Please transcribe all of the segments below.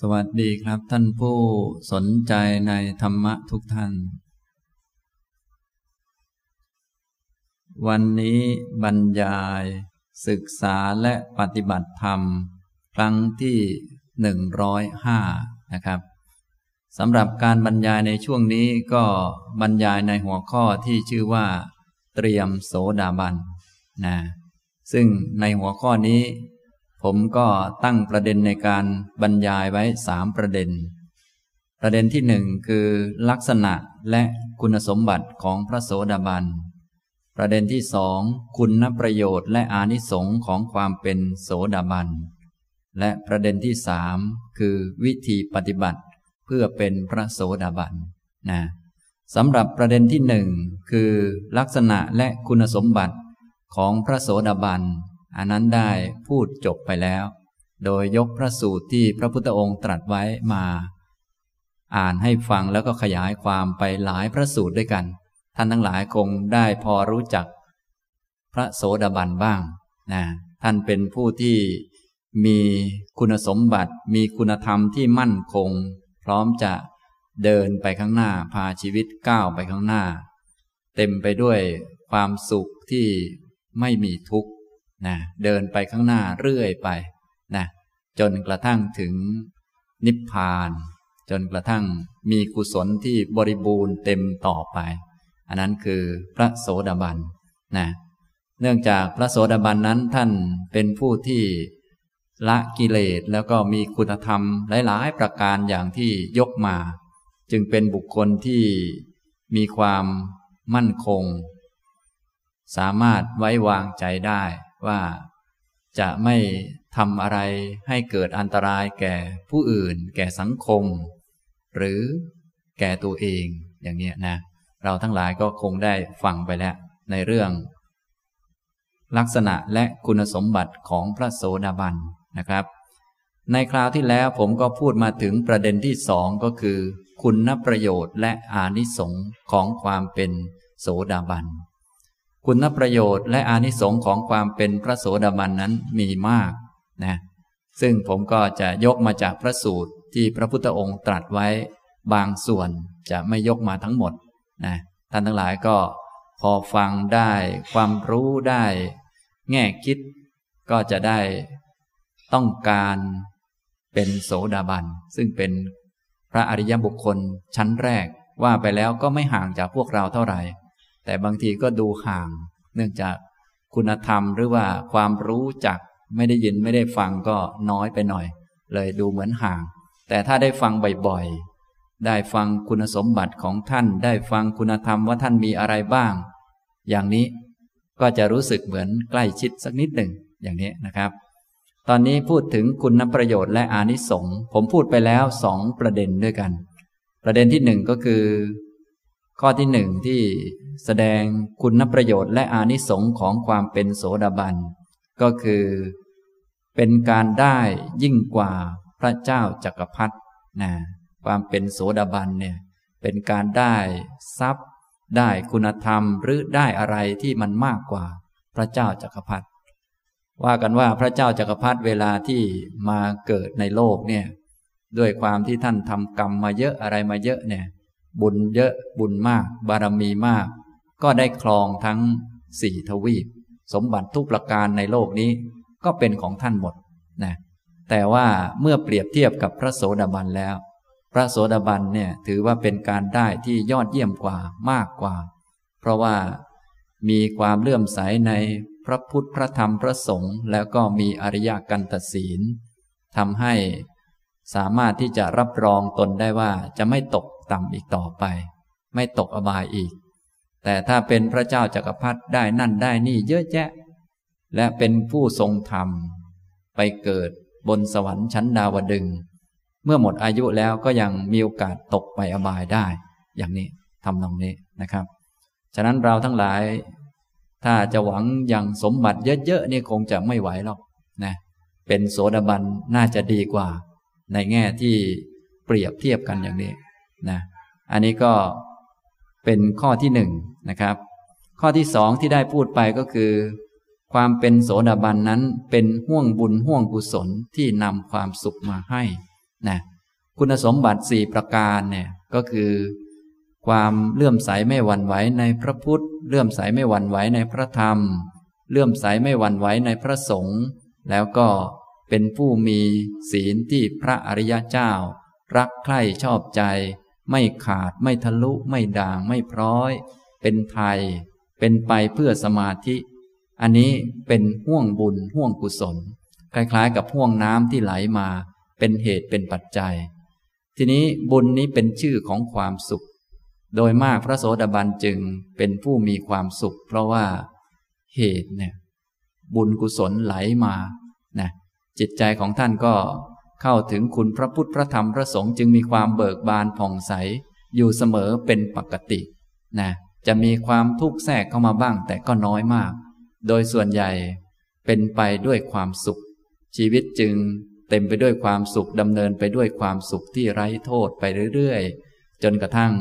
สวัสดีครับท่านผู้สนใจในธรรมะทุกท่าน วันนี้บรรยายศึกษาและปฏิบัติธรรม ครั้งที่หนึ่งร้อยห้านะครับสำหรับการบรรยายในช่วงนี้ก็บรรยายในหัวข้อที่ชื่อว่า เตรียมโสดาบันนะซึ่งในหัวข้อนี้ ผมก็ตั้งประเด็นในการบรรยายไว้สามประเด็น ประเด็นที่หนึ่งคือลักษณะและคุณสมบัติของพระโสดาบัน ประเด็นที่สองคุณประโยชน์และอานิสงค์ของความเป็นโสดาบัน และประเด็นที่สามคือวิธีปฏิบัติเพื่อเป็นพระโสดาบันนะสำหรับประเด็นที่หนึ่งคือลักษณะและคุณสมบัติของพระโสดาบัน อันนั้นได้พูดจบไปแล้ว โดยยกพระสูตรที่พระพุทธองค์ตรัสไว้มา อ่านให้ฟังแล้วก็ขยายความไปหลายพระสูตรด้วยกัน ท่านทั้งหลายคงได้พอรู้จัก พระโสดาบันบ้างนะท่านเป็นผู้ที่มีคุณสมบัติ มีคุณธรรมที่มั่นคง พร้อมจะเดินไปข้างหน้าพาชีวิตก้าวไปข้างหน้า เต็มไปด้วยความสุขที่ไม่มีทุกข์ นะเดินไปข้างหน้าเรื่อยไปนะจนกระทั่งถึงนิพพาน จนกระทั่งมีกุศลที่บริบูรณ์เต็มต่อไป อันนั้นคือพระโสดาบันนะเนื่องจากพระโสดาบันนั้นท่านเป็นผู้ที่ละกิเลสแล้วก็มีคุณธรรมหลาย ๆ ประการอย่างที่ยกมา จึงเป็นบุคคลที่มีความมั่นคง สามารถไว้วางใจได้ ว่าจะไม่ทำอะไรให้เกิดอันตรายแก่ผู้อื่น แก่สังคม หรือแก่ตัวเองอย่างนี้นะ เราทั้งหลายก็คงได้ฟังไปแล้วในเรื่อง ลักษณะและคุณสมบัติของพระโสดาบันนะครับ ในคราวที่แล้วผมก็พูดมาถึงประเด็นที่สองก็คือ คุณประโยชน์และอานิสงค์ของความเป็นโสดาบัน คุณประโยชน์และอานิสงค์ของความเป็นพระโสดาบันนั้นมีมากนะซึ่งผมก็จะยกมาจากพระสูตรที่พระพุทธองค์ตรัสไว้บางส่วนจะไม่ยกมาทั้งหมดนะท่านทั้งหลายก็พอฟังได้ความรู้ได้ แง่คิดก็จะได้ต้องการเป็นโสดาบัน ซึ่งเป็นพระอริยบุคคลชั้นแรกว่าไปแล้วก็ไม่ห่างจากพวกเราเท่าไหร่ แต่บางทีก็ดูห่าง เนื่องจากคุณธรรมหรือว่าความรู้จักไม่ได้ยินไม่ได้ฟังก็น้อยไปหน่อย เลยดูเหมือนห่าง แต่ถ้าได้ฟังบ่อยๆ ได้ฟังคุณสมบัติของท่าน ได้ฟังคุณธรรมว่าท่านมีอะไรบ้าง อย่างนี้ก็จะรู้สึกเหมือนใกล้ชิดสักนิดหนึ่งอย่างนี้นะครับ ตอนนี้พูดถึงคุณประโยชน์และอานิสงส์ผมพูดไปแล้วสองประเด็นด้วยกัน ประเด็นที่หนึ่งก็คือ ข้อที่หนึ่งที่แสดงคุณประโยชน์และอานิสงค์ของความเป็นโสดาบัน ก็คือ เป็นการได้ยิ่งกว่าพระเจ้าจักรพรรดินะความเป็นโสดาบันเนี่ยเป็นการได้ทรัพย์ ได้คุณธรรมหรือได้อะไรที่มันมากกว่าพระเจ้าจักรพรรดิว่ากันว่าพระเจ้าจักรพรรดิเวลาที่มาเกิดในโลกเนี่ยด้วยความที่ท่านทำกรรมมาเยอะอะไรมาเยอะเนี่ย บุญเยอะบุญมาก บารมีมาก ก็ได้ครองทั้งสี่ทวีป สมบัติทุกประการในโลกนี้ ก็เป็นของท่านหมดนะแต่ว่าเมื่อเปรียบเทียบกับพระโสดาบันแล้ว พระโสดาบันเนี่ยถือว่าเป็นการได้ที่ยอดเยี่ยมกว่ามากกว่า เพราะว่ามีความเลื่อมใสในพระพุทธพระธรรมพระสงฆ์แล้วก็มีอริยกันตศีลทำให้สามารถที่จะรับรองตนได้ว่าจะไม่ตก ต่ำอีกต่อไป ไม่ตกอบายอีก แต่ถ้าเป็นพระเจ้าจากักรพรรดิได้นั่นได้นี่เยอะแยะ และเป็นผู้ทรงธรรม ไปเกิดบนสวรรค์ชั้นดาวดึง เมื่อหมดอายุแล้วก็ยังมีโอกาสตกไปอบายได้ อย่างนี้ทำนองนี้นะครับ ฉะนั้นเราทั้งหลาย ถ้าจะหวังอย่างสมบัติเยอะๆนี่คงจะไม่ไหวหรอกนะเป็นโสดาบันน่าจะดีกว่า ในแง่ที่เปรียบเทียบกันอย่างนี้ นะอันนี้ก็เป็นข้อที่หนึ่งนะครับ ข้อที่สองที่ได้พูดไปก็คือ ความเป็นโสดาบันนั้นเป็นห่วงบุญห่วงกุศลที่นำความสุขมาให้นะคุณสมบัติสี่ประการเนี่ยก็คือ ความเลื่อมใสไม่หวั่นไหวในพระพุทธ เลื่อมใสไม่หวั่นไหวในพระธรรม เลื่อมใสไม่หวั่นไหวในพระสงฆ์แล้วก็เป็นผู้มีศีลที่พระอริยเจ้า รักใคร่ชอบใจ ไม่ขาดไม่ทะลุไม่ด่างไม่พร้อย เป็นไทย เป็นไปเพื่อสมาธิ อันนี้เป็นห่วงบุญห่วงกุศล คล้ายๆ กับห่วงน้ำที่ไหลมา เป็นเหตุเป็นปัจจัย ทีนี้บุญนี้เป็นชื่อของความสุข โดยมากพระโสดาบันจึงเป็นผู้มีความสุข เพราะว่าเหตุเนี่ยบุญกุศลไหลมานะจิตใจของท่านก็ เข้าถึงคุณพระพุทธพระธรรมพระสงฆ์จึงมีความเบิกบานผ่องใส อยู่เสมอเป็นปกตินะจะมีความทุกข์แทรกเข้ามาบ้างแต่ก็น้อยมาก โดยส่วนใหญ่เป็นไปด้วยความสุข ชีวิตจึงเต็มไปด้วยความสุขดำเนินไปด้วยความสุขที่ไร้โทษไปเรื่อยๆ จนกระทั่ง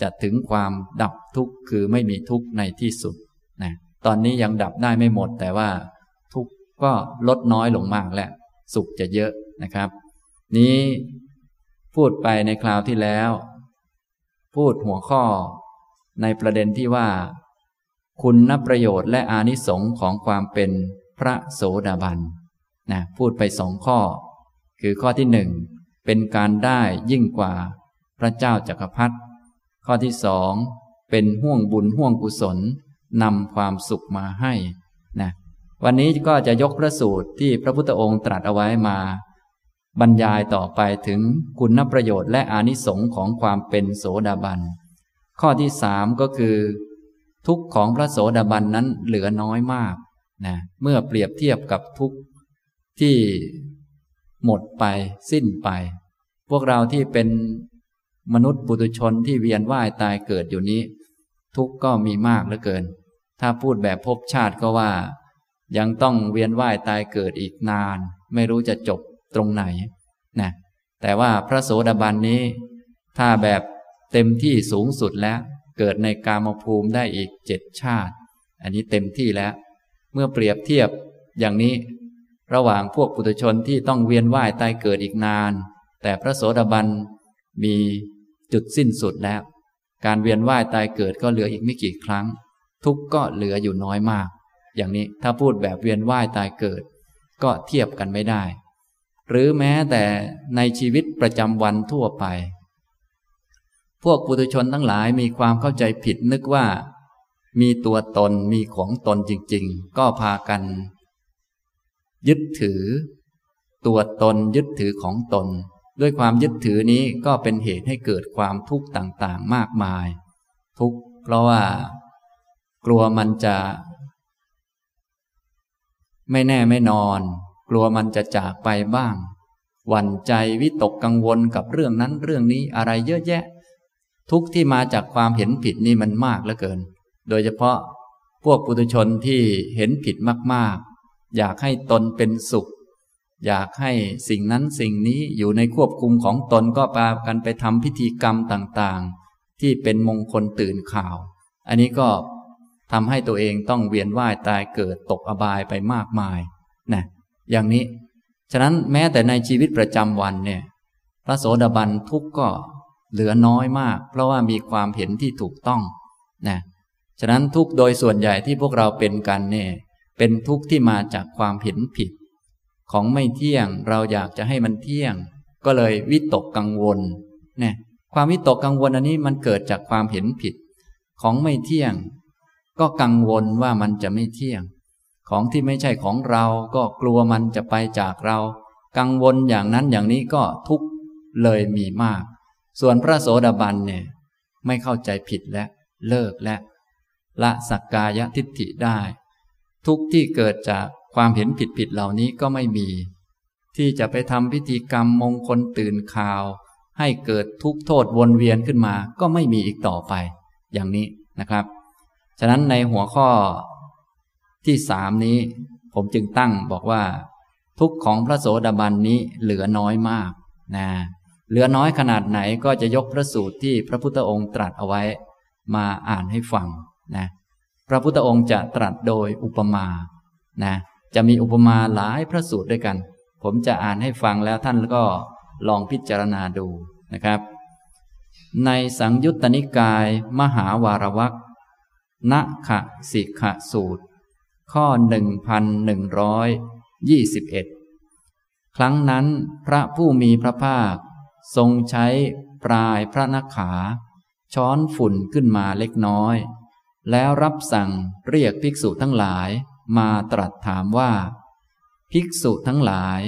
จะถึงความดับทุกข์คือไม่มีทุกข์ในที่สุดนะตอนนี้ยังดับได้ไม่หมดแต่ว่า ทุกข์ก็ลดน้อยลงมากแล้วสุขจะเยอะ นะครับ นี้พูดไปในคราวที่แล้ว พูดหัวข้อในประเด็นที่ว่า คุณนับประโยชน์และอานิสงค์ของความเป็นพระโสดาบันนะพูดไปสองข้อ คือข้อที่หนึ่งเป็นการได้ยิ่งกว่าพระเจ้าจักรพรรดิข้อที่สองเป็นห่วงบุญห่วงกุศลนำความสุขมาให้นะวันนี้ก็จะยกพระสูตรที่พระพุทธองค์ตรัสเอาไว้มา บรรยายต่อไปถึงคุณประโยชน์และอานิสงค์ของความเป็นโสดาบัน ข้อที่สามก็คือ ทุกของพระโสดาบันนั้นเหลือน้อยมากนะเมื่อเปรียบเทียบกับทุกที่หมดไปสิ้นไป พวกเราที่เป็นมนุษย์บุตุชนที่เวียนว่ายตายเกิดอยู่นี้ ทุกก็มีมากเหลือเกิน ถ้าพูดแบบภพชาติก็ว่า ยังต้องเวียนว่ายตายเกิดอีกนาน ไม่รู้จะจบ ตรงไหนนะแต่ว่าพระโสดาบันนี้ ถ้าแบบเต็มที่สูงสุดแล้ว เกิดในกามภูมิได้อีกเจ็ดชาติ อันนี้เต็มที่แล้ว เมื่อเปรียบเทียบอย่างนี้ ระหว่างพวกปุถุชนที่ต้องเวียนว่ายตายเกิดอีกนาน แต่พระโสดาบันมีจุดสิ้นสุดแล้ว การเวียนว่ายตายเกิดก็เหลืออีกไม่กี่ครั้ง ทุกก็เหลืออยู่น้อยมาก อย่างนี้ถ้าพูดแบบเวียนว่ายตายเกิด ก็เทียบกันไม่ได้ หรือแม้แต่ในชีวิตประจำวันทั่วไป พวกปุถุชนทั้งหลายมีความเข้าใจผิดนึกว่า มีตัวตนมีของตนจริง ๆ ก็พากัน ยึดถือ ตัวตนยึดถือของตน ด้วยความยึดถือนี้ก็เป็นเหตุให้เกิดความทุกข์ต่างๆ มากมาย ทุกข์เพราะว่า กลัวมันจะ ไม่แน่ไม่นอน กลัวมันจะจากไปบ้าง หวั่นใจวิตกกังวลกับเรื่องนั้นเรื่องนี้อะไรเยอะแยะ ทุกที่มาจากความเห็นผิดนี่มันมากเหลือเกิน โดยเฉพาะพวกปุถุชนที่เห็นผิดมากๆ อยากให้ตนเป็นสุข อยากให้สิ่งนั้นสิ่งนี้อยู่ในควบคุมของตนก็พากันไปทำพิธีกรรมต่างๆ ที่เป็นมงคลตื่นข่าว อันนี้ก็ทำให้ตัวเองต้องเวียนว่ายตายเกิดตกอบายไปมากมายนะ อย่างนี้ ฉะนั้นแม้แต่ในชีวิตประจำวันเนี่ย พระโสดาบันทุกก็เหลือน้อยมาก เพราะว่ามีความเห็นที่ถูกต้องนะฉะนั้นทุกโดยส่วนใหญ่ที่พวกเราเป็นกันเนี่ย เป็นทุกข์ที่มาจากความเห็นผิด ของไม่เที่ยงเราอยากจะให้มันเที่ยง ก็เลยวิตกกังวลเนี่ยความวิตกกังวลอันนี้มันเกิดจากความเห็นผิด ของไม่เที่ยง ก็กังวลว่ามันจะไม่เที่ยง ของที่ไม่ใช่ของเราก็กลัวมันจะไปจากเรา กังวลอย่างนั้นอย่างนี้ก็ทุกเลยมีมาก ส่วนพระโสดาบันเนี่ยไม่เข้าใจผิดและเลิกและ ละสักกายทิฏฐิได้ ทุกที่เกิดจากความเห็นผิดผิดเหล่านี้ก็ไม่มี ที่จะไปทำพิธีกรรมมงคลตื่นข่าว ให้เกิดทุกโทษวนเวียนขึ้นมาก็ไม่มีอีกต่อไป อย่างนี้นะครับ ฉะนั้นในหัวข้อ ที่สามนี้ ผมจึงตั้งบอกว่า ทุกของพระโสดาบันนี้เหลือน้อยมากนะเหลือน้อยขนาดไหนก็จะยกพระสูตรที่พระพุทธองค์ตรัสเอาไว้ มาอ่านให้ฟังนะพระพุทธองค์จะตรัสโดยอุปมานะจะมีอุปมาหลายพระสูตรด้วยกัน ผมจะอ่านให้ฟังแล้วท่านก็ลองพิจารณาดูนะครับ ในสังยุตตนิกาย มหาวารวักณขะสิกะสูตร ข้อ 1121 ครั้งนั้นพระผู้มีพระภาค ทรงใช้ปลายพระนักขา ช้อนฝุ่นขึ้นมาเล็กน้อย แล้วรับสั่งเรียกภิกษุทั้งหลายมาตรัสถามว่า ภิกษุทั้งหลาย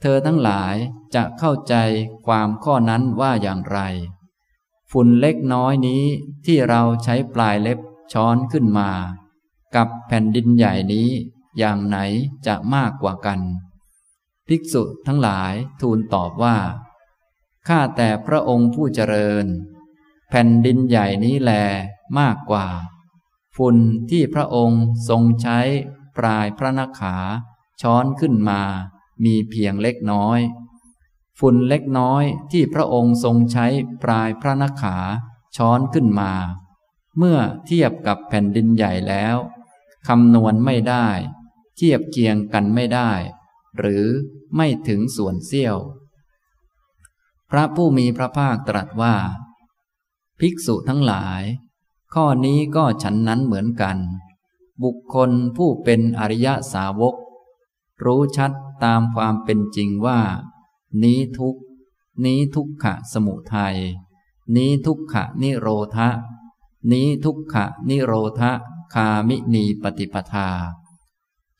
เธอทั้งหลายจะเข้าใจความข้อนั้นว่าอย่างไร ฝุ่นเล็กน้อยนี้ที่เราใช้ปลายเล็บช้อนขึ้นมา กับแผ่นดินใหญ่นี้อย่างไหนจะมากกว่ากัน ภิกษุทั้งหลายทูลตอบว่า ข้าแต่พระองค์ผู้เจริญ แผ่นดินใหญ่นี้แลมากกว่า ฝุ่นที่พระองค์ทรงใช้ปลายพระนักขา ช้อนขึ้นมามีเพียงเล็กน้อย ฝุ่นเล็กน้อยที่พระองค์ทรงใช้ปลายพระนักขา ช้อนขึ้นมา เมื่อเทียบกับแผ่นดินใหญ่แล้ว คำนวณไม่ได้ เทียบเคียงกันไม่ได้ หรือไม่ถึงส่วนเสี้ยว พระผู้มีพระภาคตรัสว่า ภิกษุทั้งหลาย ข้อนี้ก็ฉันนั้นเหมือนกัน บุคคลผู้เป็นอริยสาวก รู้ชัดตามความเป็นจริงว่า นี้ทุกนี้ทุกขะสมุทัยนี้ทุกขะนิโรธะ นี้ทุกขะนิโรธ คามินีปฏิปทา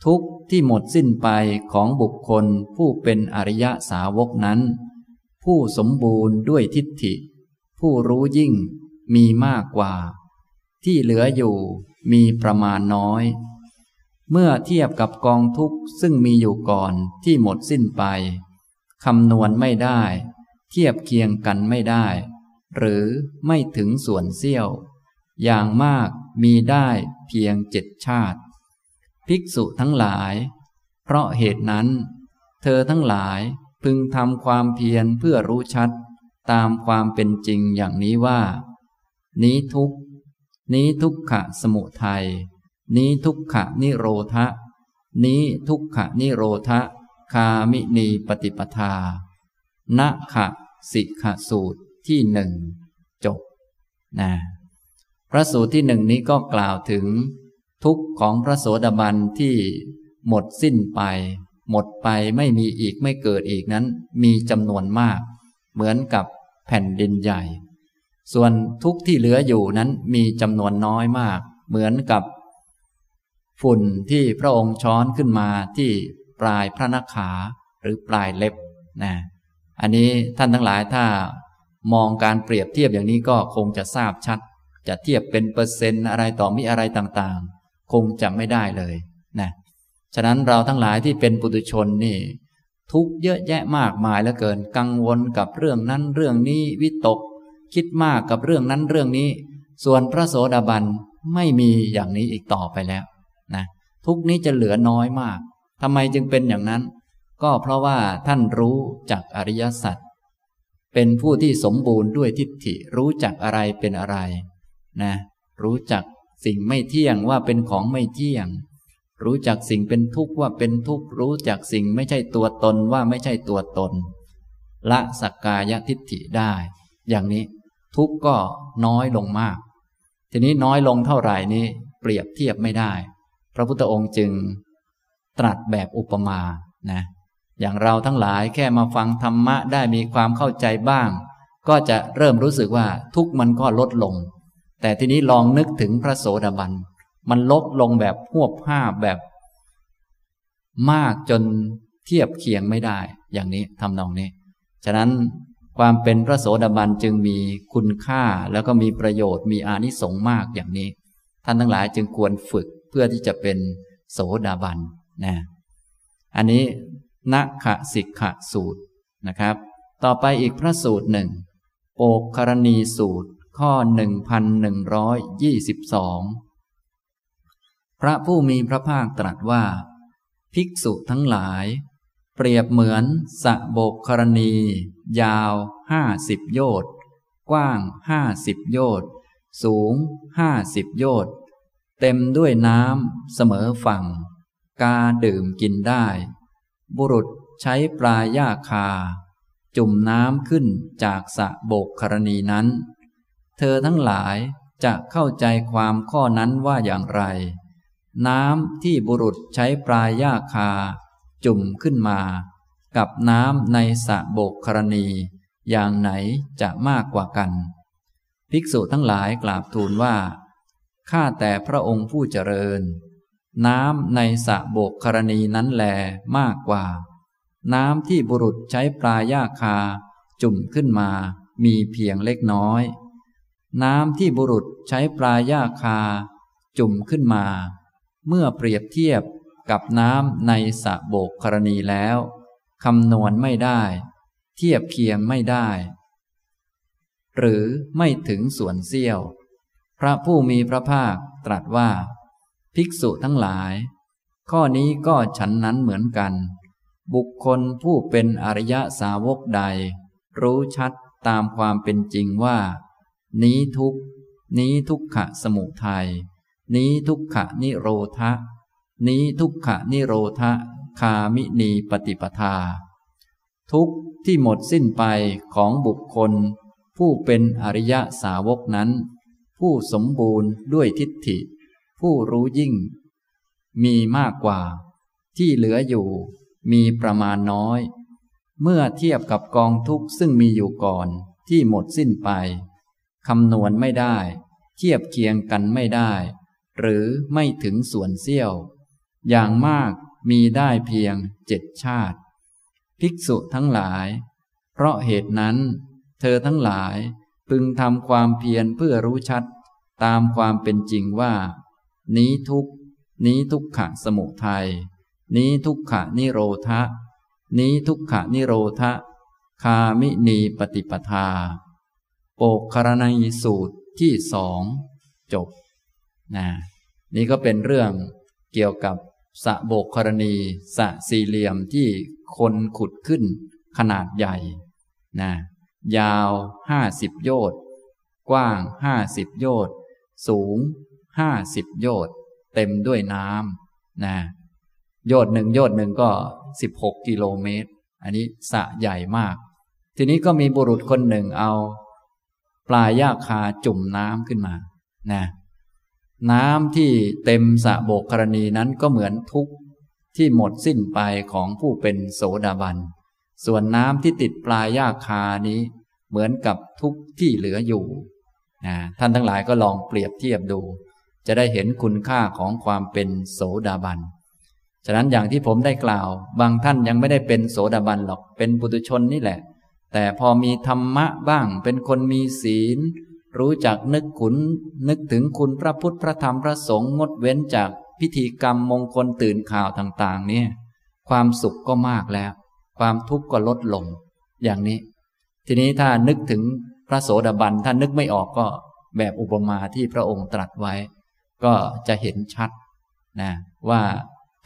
ทุกที่หมดสิ้นไปของบุคคลผู้เป็นอริยสาวกนั้น ผู้สมบูรณ์ด้วยทิฏฐิ ผู้รู้ยิ่งมีมากกว่า ที่เหลืออยู่มีประมาณน้อย เมื่อเทียบกับกองทุกข์ซึ่งมีอยู่ก่อนที่หมดสิ้นไปคำนวณไม่ได้ เทียบเคียงกันไม่ได้ หรือไม่ถึงส่วนเสี้ยว อย่างมาก มีได้เพียงเจ็ดชาติ ภิกษุทั้งหลาย เพราะเหตุนั้น เธอทั้งหลายพึงทำความเพียรเพื่อรู้ชัด ตามความเป็นจริงอย่างนี้ว่า นี้ทุกนี้ทุกขะสมุทัย นี้ทุกขะนิโรธะ นี้ทุกขะนิโรธะ คามินีปฏิปทานะขะสิกขะสูตรที่หนึ่งจบนะ ระสูตรที่หนึ่งนี้ก็กล่าวถึง ทุกข์ของพระโสดาบันที่หมดสิ้นไป หมดไปไม่มีอีกไม่เกิดอีกนั้น มีจำนวนมาก เหมือนกับแผ่นดินใหญ่ ส่วนทุกข์ที่เหลืออยู่นั้นมีจำนวนน้อยมาก เหมือนกับ ฝุ่นที่พระองค์ช้อนขึ้นมาที่ปลายพระนักขาหรือปลายเล็บนะอันนี้ท่านทั้งหลายถ้ามองการเปรียบเทียบอย่างนี้ก็คงจะทราบชัด จะเทียบเป็นเปอร์เซนต์อะไรต่อมีอะไรต่างๆ คงจะไม่ได้เลยนะฉะนั้นเราทั้งหลายที่เป็นปุถุชนนี่ ทุกเยอะแยะมากมายเหลือเกินกังวลกับเรื่องนั้นเรื่องนี้วิตก คิดมากกับเรื่องนั้นเรื่องนี้ ส่วนพระโสดาบันไม่มีอย่างนี้อีกต่อไปแล้วนะทุกนี้จะเหลือน้อยมากทำไมจึงเป็นอย่างนั้น ก็เพราะว่าท่านรู้จักอริยสัจเป็นผู้ที่สมบูรณ์ด้วยทิฏฐิรู้จักอะไรเป็นอะไร นะรู้จักสิ่งไม่เที่ยงว่าเป็นของไม่เที่ยง รู้จักสิ่งเป็นทุกข์ว่าเป็นทุกข์รู้จักสิ่งไม่ใช่ตัวตนว่าไม่ใช่ตัวตน ละสักกายทิฏฐิได้ อย่างนี้ทุกข์ก็น้อยลงมาก ทีนี้น้อยลงเท่าไหร่นี้เปรียบเทียบไม่ได้ พระพุทธองค์จึงตรัสแบบอุปมานะอย่างเราทั้งหลายแค่มาฟังธรรมะได้มีความเข้าใจบ้าง ก็จะเริ่มรู้สึกว่าทุกมันก็ลดลง แต่ทีนี้ลองนึกถึงพระโสดาบัน มันลดลงแบบหวบห้าแบบ มากจนเทียบเคียงไม่ได้ อย่างนี้ทำนองนี้ ฉะนั้นความเป็นพระโสดาบันจึงมีคุณค่าแล้วก็มีประโยชน์มีอานิสงส์มากอย่างนี้ ท่านทั้งหลายจึงควรฝึกเพื่อที่จะเป็นโสดาบันนะอันนี้นักขสิกขสูตรนะครับ ต่อไปอีกพระสูตรหนึ่งโปกคารณีสูตร ข้อหนึ่งพันหนึ่งร้อยยี่สิบสองพระผู้มีพระภาคตรัสว่า ภิกษุทั้งหลาย เปรียบเหมือนสะโบกครณี ยาวห้าสิบโยชน์กว้างห้าสิบโยชน์สูงห้าสิบโยชน์เต็มด้วยน้ำเสมอฝั่ง กาดื่มกินได้ บุรุษใช้ปลายาคา จุ่มน้ำขึ้นจากสะโบกครณีนั้น เธอทั้งหลายจะเข้าใจความข้อนั้นว่าอย่างไร น้ำที่บุรุษใช้ปลายยาคา จุ่มขึ้นมา กับน้ำในสะโบกครณี อย่างไหนจะมากกว่ากัน ภิกษุทั้งหลายกราบทูลว่า ข้าแต่พระองค์ผู้เจริญ น้ำในสะโบกครณีนั้นแลมากกว่า น้ำที่บุรุษใช้ปลายยาคา จุ่มขึ้นมามีเพียงเล็กน้อย น้ำที่บุรุษใช้ปลายาคา จุ่มขึ้นมา เมื่อเปรียบเทียบกับน้ำในสะโบกกรณีแล้วคำนวณไม่ได้ เทียบเคียงไม่ได้ หรือไม่ถึงส่วนเสี้ยว พระผู้มีพระภาคตรัสว่า ภิกษุทั้งหลาย ข้อนี้ก็ฉันนั้นเหมือนกัน บุคคลผู้เป็นอริยสาวกใด รู้ชัดตามความเป็นจริงว่า นี้ทุกนี้ทุกขะสมุทัยนี้ทุกขะนิโรธะนี้ทุกขะนิโรธะคามินีปฏิปทา ทุกที่หมดสิ้นไปของบุคคล ผู้เป็นอริยสาวกนั้น ผู้สมบูรณ์ด้วยทิฏฐิ ผู้รู้ยิ่ง มีมากกว่า ที่เหลืออยู่ มีประมาณน้อย เมื่อเทียบกับกองทุกข์ซึ่งมีอยู่ก่อนที่หมดสิ้นไป คำนวณไม่ได้ เทียบเคียงกันไม่ได้ หรือไม่ถึงส่วนเสี้ยว อย่างมากมีได้เพียงเจ็ดชาติ ภิกษุทั้งหลาย เพราะเหตุนั้น เธอทั้งหลายพึงทำความเพียรเพื่อรู้ชัด ตามความเป็นจริงว่า นี้ทุกนี้ทุกขะสมุทัยนี้ทุกขะนิโรธะ นี้ทุกขะนิโรธะ คามินีปฏิปทา กคารณยสูตรที่สองจบนะนี่ก็เป็นเรื่องเกี่ยวกับสะโบกครณีสะสี่เหลี่ยมที่คนขุดขึ้นขนาดใหญ่นะยาวห้าสิบโยชน์กว้างห้าสิบโยชน์สูงห้าสิบโยชน์เต็มด้วยน้ำนะโยชน์หนึ่งโยชน์หนึ่งก็สิบหกกิโลเมตร อันนี้สะใหญ่มาก ทีนี้ก็มีบุรุษคนหนึ่งเอา ปลายยาคาจุ่มน้ำขึ้นมานะน้ำที่เต็มสะโบกกรณีนั้นก็เหมือนทุกที่หมดสิ้นไปของผู้เป็นโสดาบัน ส่วนน้ำที่ติดปลายยาคานี้ เหมือนกับทุกที่เหลืออยู่นะท่านทั้งหลายก็ลองเปรียบเทียบดู จะได้เห็นคุณค่าของความเป็นโสดาบัน ฉะนั้นอย่างที่ผมได้กล่าว บางท่านยังไม่ได้เป็นโสดาบันหรอกเป็นปุถุชนนี่แหละ แต่พอมีธรรมะบ้าง เป็นคนมีศีล รู้จักนึกขุน นึกถึงคุณพระพุทธพระธรรมพระสงฆ์งดเว้นจากพิธีกรรมมงคลตื่นข่าวต่าง ๆ เนี่ย ความสุขก็มากแล้ว ความทุกข์ก็ลดลง อย่างนี้ ทีนี้ถ้านึกถึงพระโสดาบันถ้านึกไม่ออกก็แบบอุปมาที่พระองค์ตรัสไว้ ก็จะเห็นชัดนะว่า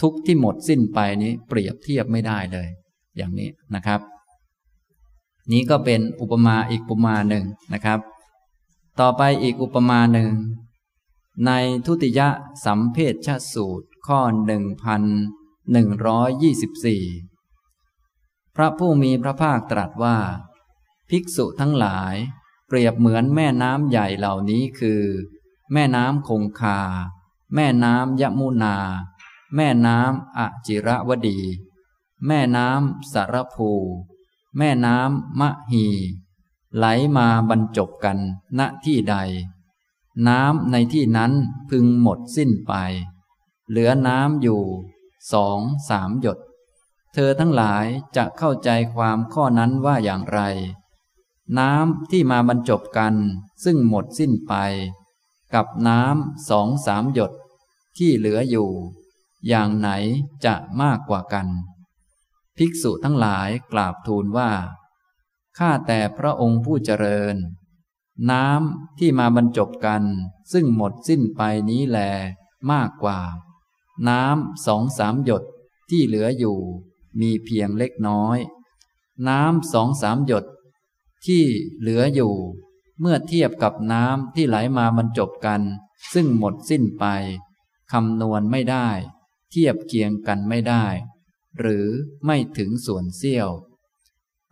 ทุกที่หมดสิ้นไปนี้เปรียบเทียบไม่ได้เลย อย่างนี้นะครับ นี้ก็เป็นอุปมาอีกอุปมาหนึ่งนะครับ ต่อไปอีกอุปมาหนึ่ง ในทุติยสัมเพชชสูตรข้อหนึ่งพันหนึ่งร้อยยี่สิบสี่พระผู้มีพระภาคตรัสว่า ภิกษุทั้งหลาย เปรียบเหมือนแม่น้ำใหญ่เหล่านี้คือ แม่น้ำคงคา แม่น้ำยมุนา แม่น้ำอจิระวดี แม่น้ำสารภู แม่น้ำมะฮีไหลมาบรรจบกันณที่ใด น้ำในที่นั้นพึงหมดสิ้นไป เหลือน้ำอยู่สองสามหยด เธอทั้งหลายจะเข้าใจความข้อนั้นว่าอย่างไร น้ำที่มาบรรจบกันซึ่งหมดสิ้นไป กับน้ำสองสามหยด ที่เหลืออยู่ อย่างไหนจะมากกว่ากัน ภิกษุทั้งหลายกราบทูลว่าข้าแต่พระองค์ผู้เจริญ น้ำที่มาบรรจบกัน ซึ่งหมดสิ้นไปนี้แลมากกว่า น้ำสองสามหยดที่เหลืออยู่ มีเพียงเล็กน้อย น้ำสองสามหยด ที่เหลืออยู่ เมื่อเทียบกับน้ำที่ไหลมาบรรจบกัน ซึ่งหมดสิ้นไปคำนวณไม่ได้ เทียบเคียงกันไม่ได้ หรือไม่ถึงส่วนเสี้ยว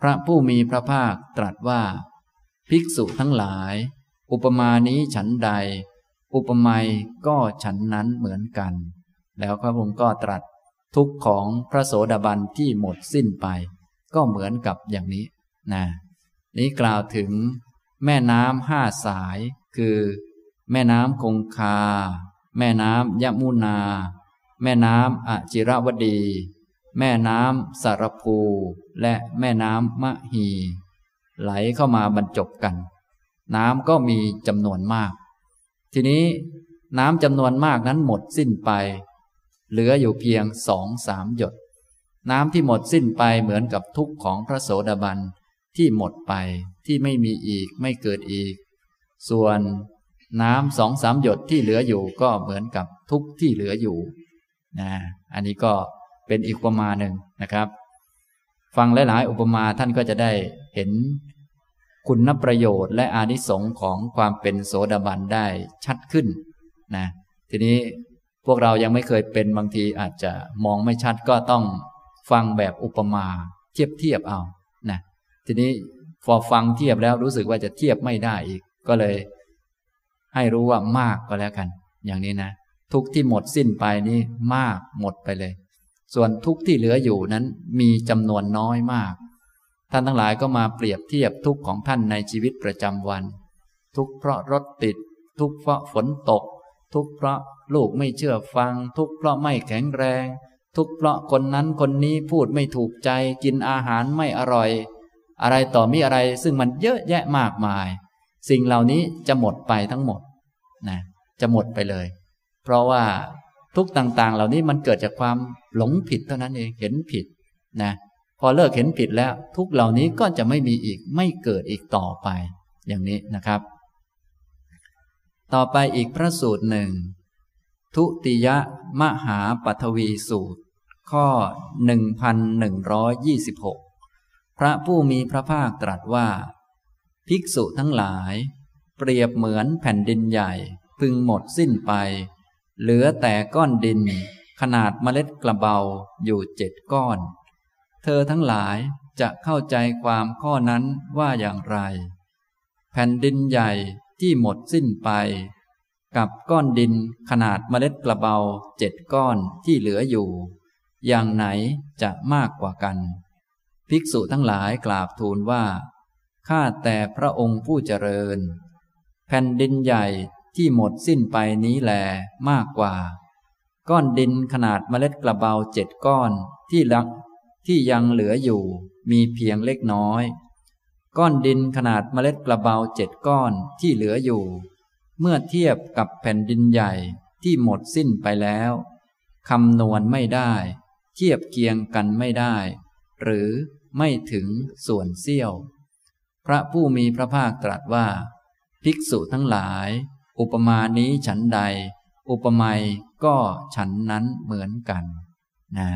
พระผู้มีพระภาคตรัสว่า ภิกษุทั้งหลาย อุปมานี้ฉันใด อุปไมยก็ฉันนั้นเหมือนกัน แล้วพระองค์ก็ตรัสทุกข์ของพระโสดาบันที่หมดสิ้นไป ก็เหมือนกับอย่างนี้นะนี้กล่าวถึงแม่น้ำห้าสาย คือ แม่น้ำคงคา แม่น้ำยมุนา แม่น้ำอจิรวดี แม่น้ำสารภูและแม่น้ำมะฮี ไหลเข้ามาบรรจบกัน น้ำก็มีจำนวนมาก ทีนี้น้ำจำนวนมากนั้นหมดสิ้นไป เหลืออยู่เพียงสองสามหยด น้ำที่หมดสิ้นไปเหมือนกับทุกข์ของพระโสดาบันที่หมดไปที่ไม่มีอีกไม่เกิดอีก ส่วนน้ำสองสามหยดที่เหลืออยู่ก็เหมือนกับทุกที่เหลืออยู่นะอันนี้ก็ เป็นอีกอุปมาหนึ่งนะครับ ฟังหลาย ๆ อุปมาท่านก็จะได้เห็นคุณประโยชน์และอานิสงส์ของความเป็นโสดาบันได้ชัดขึ้นนะทีนี้พวกเรายังไม่เคยเป็นบางทีอาจจะมองไม่ชัดก็ต้องฟังแบบอุปมาเทียบเทียบเอานะทีนี้พอฟังเทียบแล้วรู้สึกว่าจะเทียบไม่ได้อีก ก็เลย ให้รู้ว่ามากก็แล้วกัน อย่างนี้นะทุกที่หมดสิ้นไปนี่มากหมดไปเลย ส่วนทุกที่เหลืออยู่นั้นมีจำนวนน้อยมาก ท่านทั้งหลายก็มาเปรียบเทียบทุกของท่านในชีวิตประจำวัน ทุกเพราะรถติด ทุกเพราะฝนตก ทุกเพราะลูกไม่เชื่อฟัง ทุกเพราะไม่แข็งแรง ทุกเพราะคนนั้นคนนี้พูดไม่ถูกใจ กินอาหารไม่อร่อย อะไรต่อมีอะไรซึ่งมันเยอะแยะมากมาย สิ่งเหล่านี้จะหมดไปทั้งหมดนะจะหมดไปเลย เพราะว่า ทุกต่างๆ เหล่านี้มันเกิดจากความหลงผิดเท่านั้นเองเห็นผิดนะพอเลิกเห็นผิดแล้ว ทุกเหล่านี้ก็จะไม่มีอีกไม่เกิดอีกต่อไป อย่างนี้นะครับ ต่อไปอีกพระสูตรหนึ่งทุติยมหาปัทวีสูตร ข้อ 1126 พระผู้มีพระภาคตรัสว่า ภิกษุทั้งหลาย เปรียบเหมือนแผ่นดินใหญ่ พึงหมดสิ้นไป เหลือแต่ก้อนดิน ขนาดเมล็ดกระเบาอยู่เจ็ดก้อน เธอทั้งหลายจะเข้าใจความข้อนั้นว่าอย่างไร แผ่นดินใหญ่ที่หมดสิ้นไป กับก้อนดินขนาดเมล็ดกระเบาเจ็ดก้อนที่เหลืออยู่ อย่างไหนจะมากกว่ากัน ภิกษุทั้งหลายกราบทูลว่าข้าแต่พระองค์ผู้เจริญ แผ่นดินใหญ่ ที่หมดสิ้นไปนี้แลมากกว่า ก้อนดินขนาดเมล็ดกระเบาเจ็ดก้อนที่ลักที่ยังเหลืออยู่มีเพียงเล็กน้อย ก้อนดินขนาดเมล็ดกระเบาเจ็ดก้อนที่เหลืออยู่ เมื่อเทียบกับแผ่นดินใหญ่ที่หมดสิ้นไปแล้วคำนวณไม่ได้ เทียบเคียงกันไม่ได้ หรือไม่ถึงส่วนเสี้ยว พระผู้มีพระภาคตรัสว่า ภิกษุทั้งหลาย อุปมานี้ฉันใด อุปไมยก็ฉันนั้นเหมือนกันนะ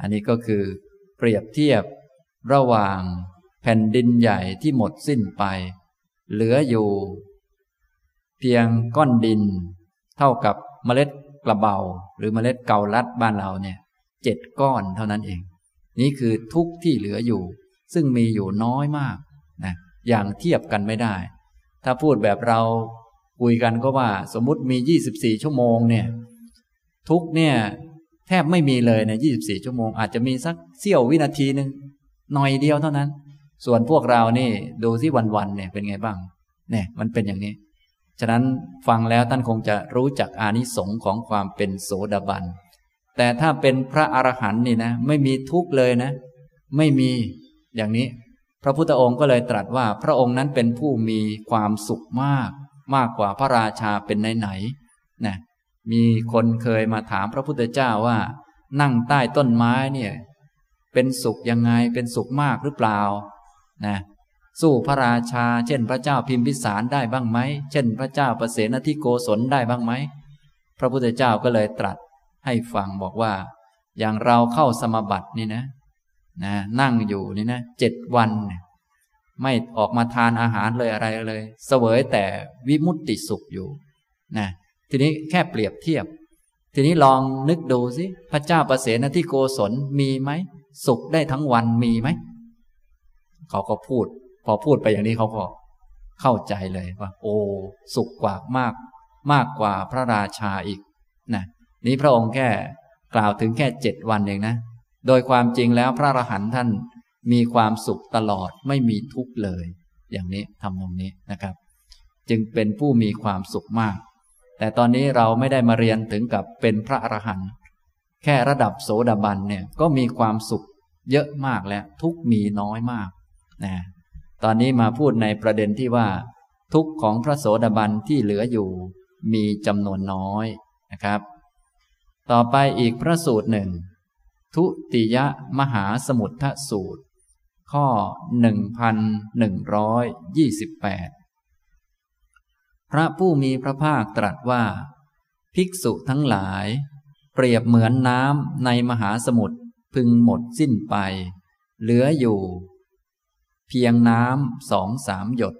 อันนี้ก็คือเปรียบเทียบระหว่างแผ่นดินใหญ่ที่หมดสิ้นไป เหลืออยู่ เพียงก้อนดิน เท่ากับเมล็ดกระเบา หรือเมล็ดเกาลัดบ้านเราเนี่ยเจ็ดก้อนเท่านั้นเอง นี่คือทุกที่เหลืออยู่ ซึ่งมีอยู่น้อยมากนะอย่างเทียบกันไม่ได้ ถ้าพูดแบบเรา คุยกันก็ว่าสมมุติมี 24 ชั่วโมงเนี่ย ทุกเนี่ย แทบไม่มีเลยใน24 ชั่วโมง อาจจะมีสักเสี้ยววินาทีหนึ่งหน่อยเดียวเท่านั้น ส่วนพวกเรานี่ดูที่วันๆเนี่ยเป็นไงบ้าง เนี่ย มันเป็นอย่างนี้ ฉะนั้นฟังแล้วท่านคงจะรู้จักอานิสงส์ของความเป็นโสดาบัน แต่ถ้าเป็นพระอรหันต์นี่นะ ไม่มีทุกเลยนะ ไม่มีอย่างนี้ พระพุทธองค์ก็เลยตรัสว่าพระองค์นั้นเป็นผู้มีความสุขมาก มากกว่าพระราชาเป็นไหนๆนะมีคนเคยมาถามพระพุทธเจ้าว่า นั่งใต้ต้นไม้เนี่ยเป็นสุขยังไงเป็นสุขมากหรือเปล่านะสู้พระราชา เช่นพระเจ้าพิมพิสารได้บ้างไหม เช่นพระเจ้าประเสนทิโกศลได้บ้างไหม พระพุทธเจ้าก็เลยตรัสให้ฟังบอกว่า อย่างเราเข้าสมบัตินี่นะนะ นั่งอยู่นี่นะเจ็ดวัน ไม่ออกมาทานอาหารเลยอะไรเลย เสวยแต่วิมุตติสุขอยู่นะทีนี้แค่เปรียบเทียบ ทีนี้ลองนึกดูสิพระเจ้าประเสนที่โกศลมีไหม สุขได้ทั้งวันมีไหม เขาก็พูด พอพูดไปอย่างนี้เขาก็เข้าใจเลยว่า โอ้สุขกว่ามาก มากกว่าพระราชาอีกนะนี้พระองค์แค่กล่าวถึงแค่เจ็ดวันเองนะ โดยความจริงแล้วพระอรหันต์ท่าน มีความสุขตลอดไม่มีทุกข์เลย อย่างนี้ทำตรงนี้นะครับ จึงเป็นผู้มีความสุขมาก แต่ตอนนี้เราไม่ได้มาเรียนถึงกับเป็นพระอรหันต์แค่ระดับโสดาบันเนี่ยก็มีความสุขเยอะมากแล้วทุกมีน้อยมากนะตอนนี้มาพูดในประเด็นที่ว่า ทุกของพระโสดาบันที่เหลืออยู่ มีจำนวนน้อยนะครับ ต่อไปอีกพระสูตรหนึ่ง ทุติยมหาสมุททสูตร ข้อ 1128 พระผู้มีพระภาคตรัสว่า ภิกษุทั้งหลาย เปรียบเหมือนน้ำในมหาสมุทรพึงหมดสิ้นไป เหลืออยู่ เพียงน้ำสองสามหยด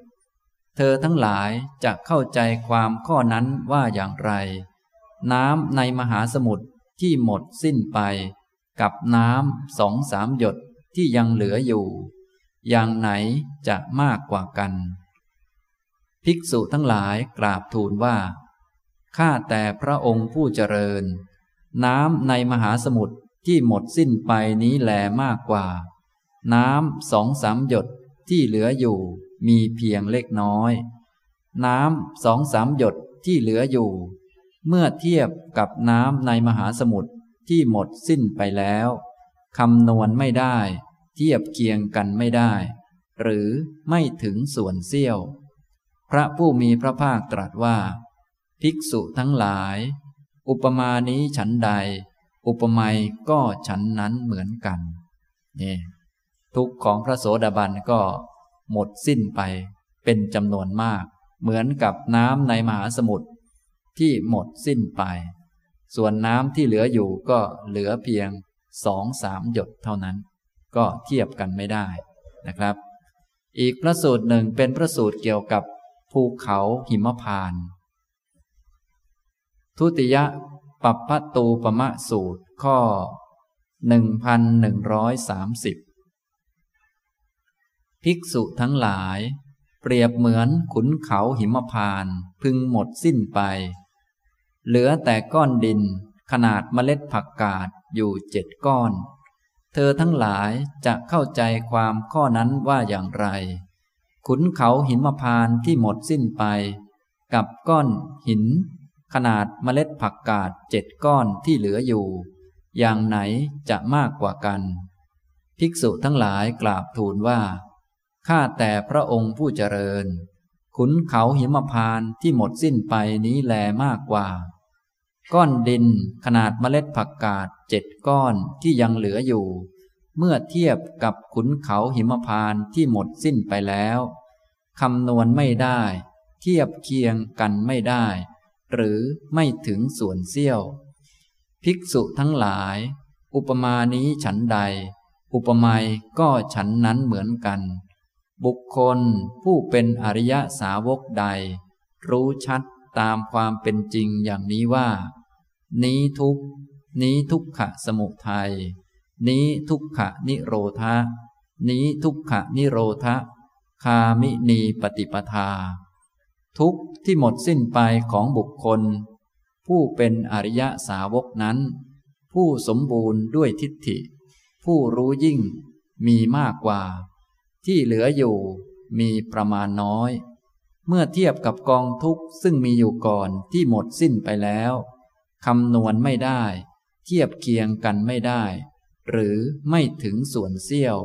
เธอทั้งหลายจะเข้าใจความข้อนั้นว่าอย่างไร น้ำในมหาสมุทรที่หมดสิ้นไป กับน้ำสองสามหยด ที่ยังเหลืออยู่ อย่างไหนจะมากกว่ากัน ภิกษุทั้งหลายกราบทูลว่า ข้าแต่พระองค์ผู้เจริญ น้ำในมหาสมุทรที่หมดสิ้นไปนี้แลมากกว่า น้ำสองสามหยดที่เหลืออยู่มีเพียงเล็กน้อย น้ำสองสามหยดที่เหลืออยู่ เมื่อเทียบกับน้ำในมหาสมุทรที่หมดสิ้นไปแล้ว คำนวณไม่ได้ เทียบเคียงกันไม่ได้ หรือไม่ถึงส่วนเสี้ยว พระผู้มีพระภาคตรัสว่า ภิกษุทั้งหลาย อุปมานี้ฉันใด อุปมาก็ฉันนั้นเหมือนกันนี่ทุกของพระโสดาบันก็หมดสิ้นไปเป็นจำนวนมาก เหมือนกับน้ำในมหาสมุทรที่หมดสิ้นไป ส่วนน้ำที่เหลืออยู่ก็เหลือเพียง สองสามหยดเท่านั้น ก็เทียบกันไม่ได้นะครับ อีกพระสูตรหนึ่งเป็นพระสูตรเกี่ยวกับภูเขาหิมพาน ทุติยปัปพตูปมะสูตรข้อ 1130 ภิกษุทั้งหลาย เปรียบเหมือนขุนเขาหิมพาน พึงหมดสิ้นไป เหลือแต่ก้อนดินขนาดเมล็ดผักกาด อยู่เจ็ดก้อน เธอทั้งหลายจะเข้าใจความข้อนั้นว่าอย่างไร ขุนเขาหินมพานที่หมดสิ้นไป กับก้อนหิน ขนาดเมล็ดผักกาดเจ็ดก้อนที่เหลืออยู่ อย่างไหนจะมากกว่ากัน ภิกษุทั้งหลายกราบทูลว่าข้าแต่พระองค์ผู้เจริญ ขุนเขาหิมพานที่หมดสิ้นไปนี้แลมากกว่า ก้อนดินขนาดเมล็ดผักกาดเจ็ดก้อนที่ยังเหลืออยู่ เมื่อเทียบกับขุนเขาหิมพานที่หมดสิ้นไปแล้วคำนวณไม่ได้ เทียบเคียงกันไม่ได้ หรือไม่ถึงส่วนเสี้ยว ภิกษุทั้งหลาย อุปมานี้ฉันใด อุปมยก็ฉันนั้นเหมือนกัน บุคคลผู้เป็นอริยสาวกใด รู้ชัด ตามความเป็นจริงอย่างนี้ว่า นี้ทุกนี้ทุกขะสมุทัยนี้ทุกขะนิโรธานี้ทุกขะนิโรธะคามินีปฏิปทา ทุกที่หมดสิ้นไปของบุคคล ผู้เป็นอริยสาวกนั้น ผู้สมบูรณ์ด้วยทิฏฐิ ผู้รู้ยิ่งมีมากกว่า ที่เหลืออยู่มีประมาณน้อย เมื่อเทียบกับกองทุกข์ซึ่งมีอยู่ก่อนที่หมดสิ้นไปแล้วคำนวณไม่ได้ เทียบเคียงกันไม่ได้ หรือไม่ถึงส่วนเสี้ยว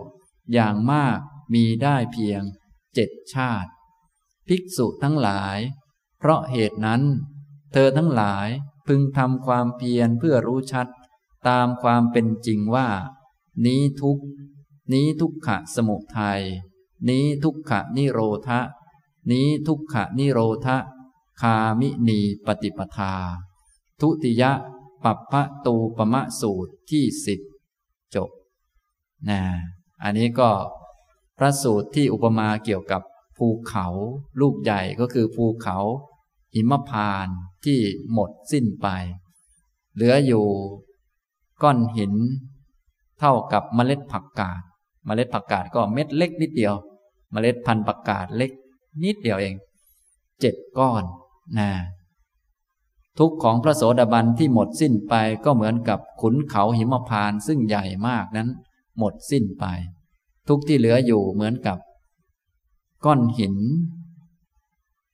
อย่างมากมีได้เพียงเจ็ดชาติ ภิกษุทั้งหลาย เพราะเหตุนั้น เธอทั้งหลายพึงทำความเพียรเพื่อรู้ชัด ตามความเป็นจริงว่า นี้ทุกนี้ทุกขะสมุทัยนี้ทุกขะนิโรธะ นี้ทุกขะนิโรธะคามินีปฏิปทา ทุติยะปัปปะตูปมะสูตรที่สิบจบนะอันนี้ก็พระสูตรที่อุปมาเกี่ยวกับภูเขาลูกใหญ่ก็คือภูเขา หิมพานที่หมดสิ้นไป เหลืออยู่ก้อนหิน เท่ากับเมล็ดผักกาดเเมล็ดผักกาดก็เม็ดเล็กนิดเดียว เมล็ดพันธุ์ผักกาดเล็ก นิดเดียวเองเจ็ดก้อนนะทุกของพระโสดาบันที่หมดสิ้นไปก็เหมือนกับขุนเขาหิมพานซึ่งใหญ่มากนั้น หมดสิ้นไป ทุกที่เหลืออยู่เหมือนกับ ก้อนหิน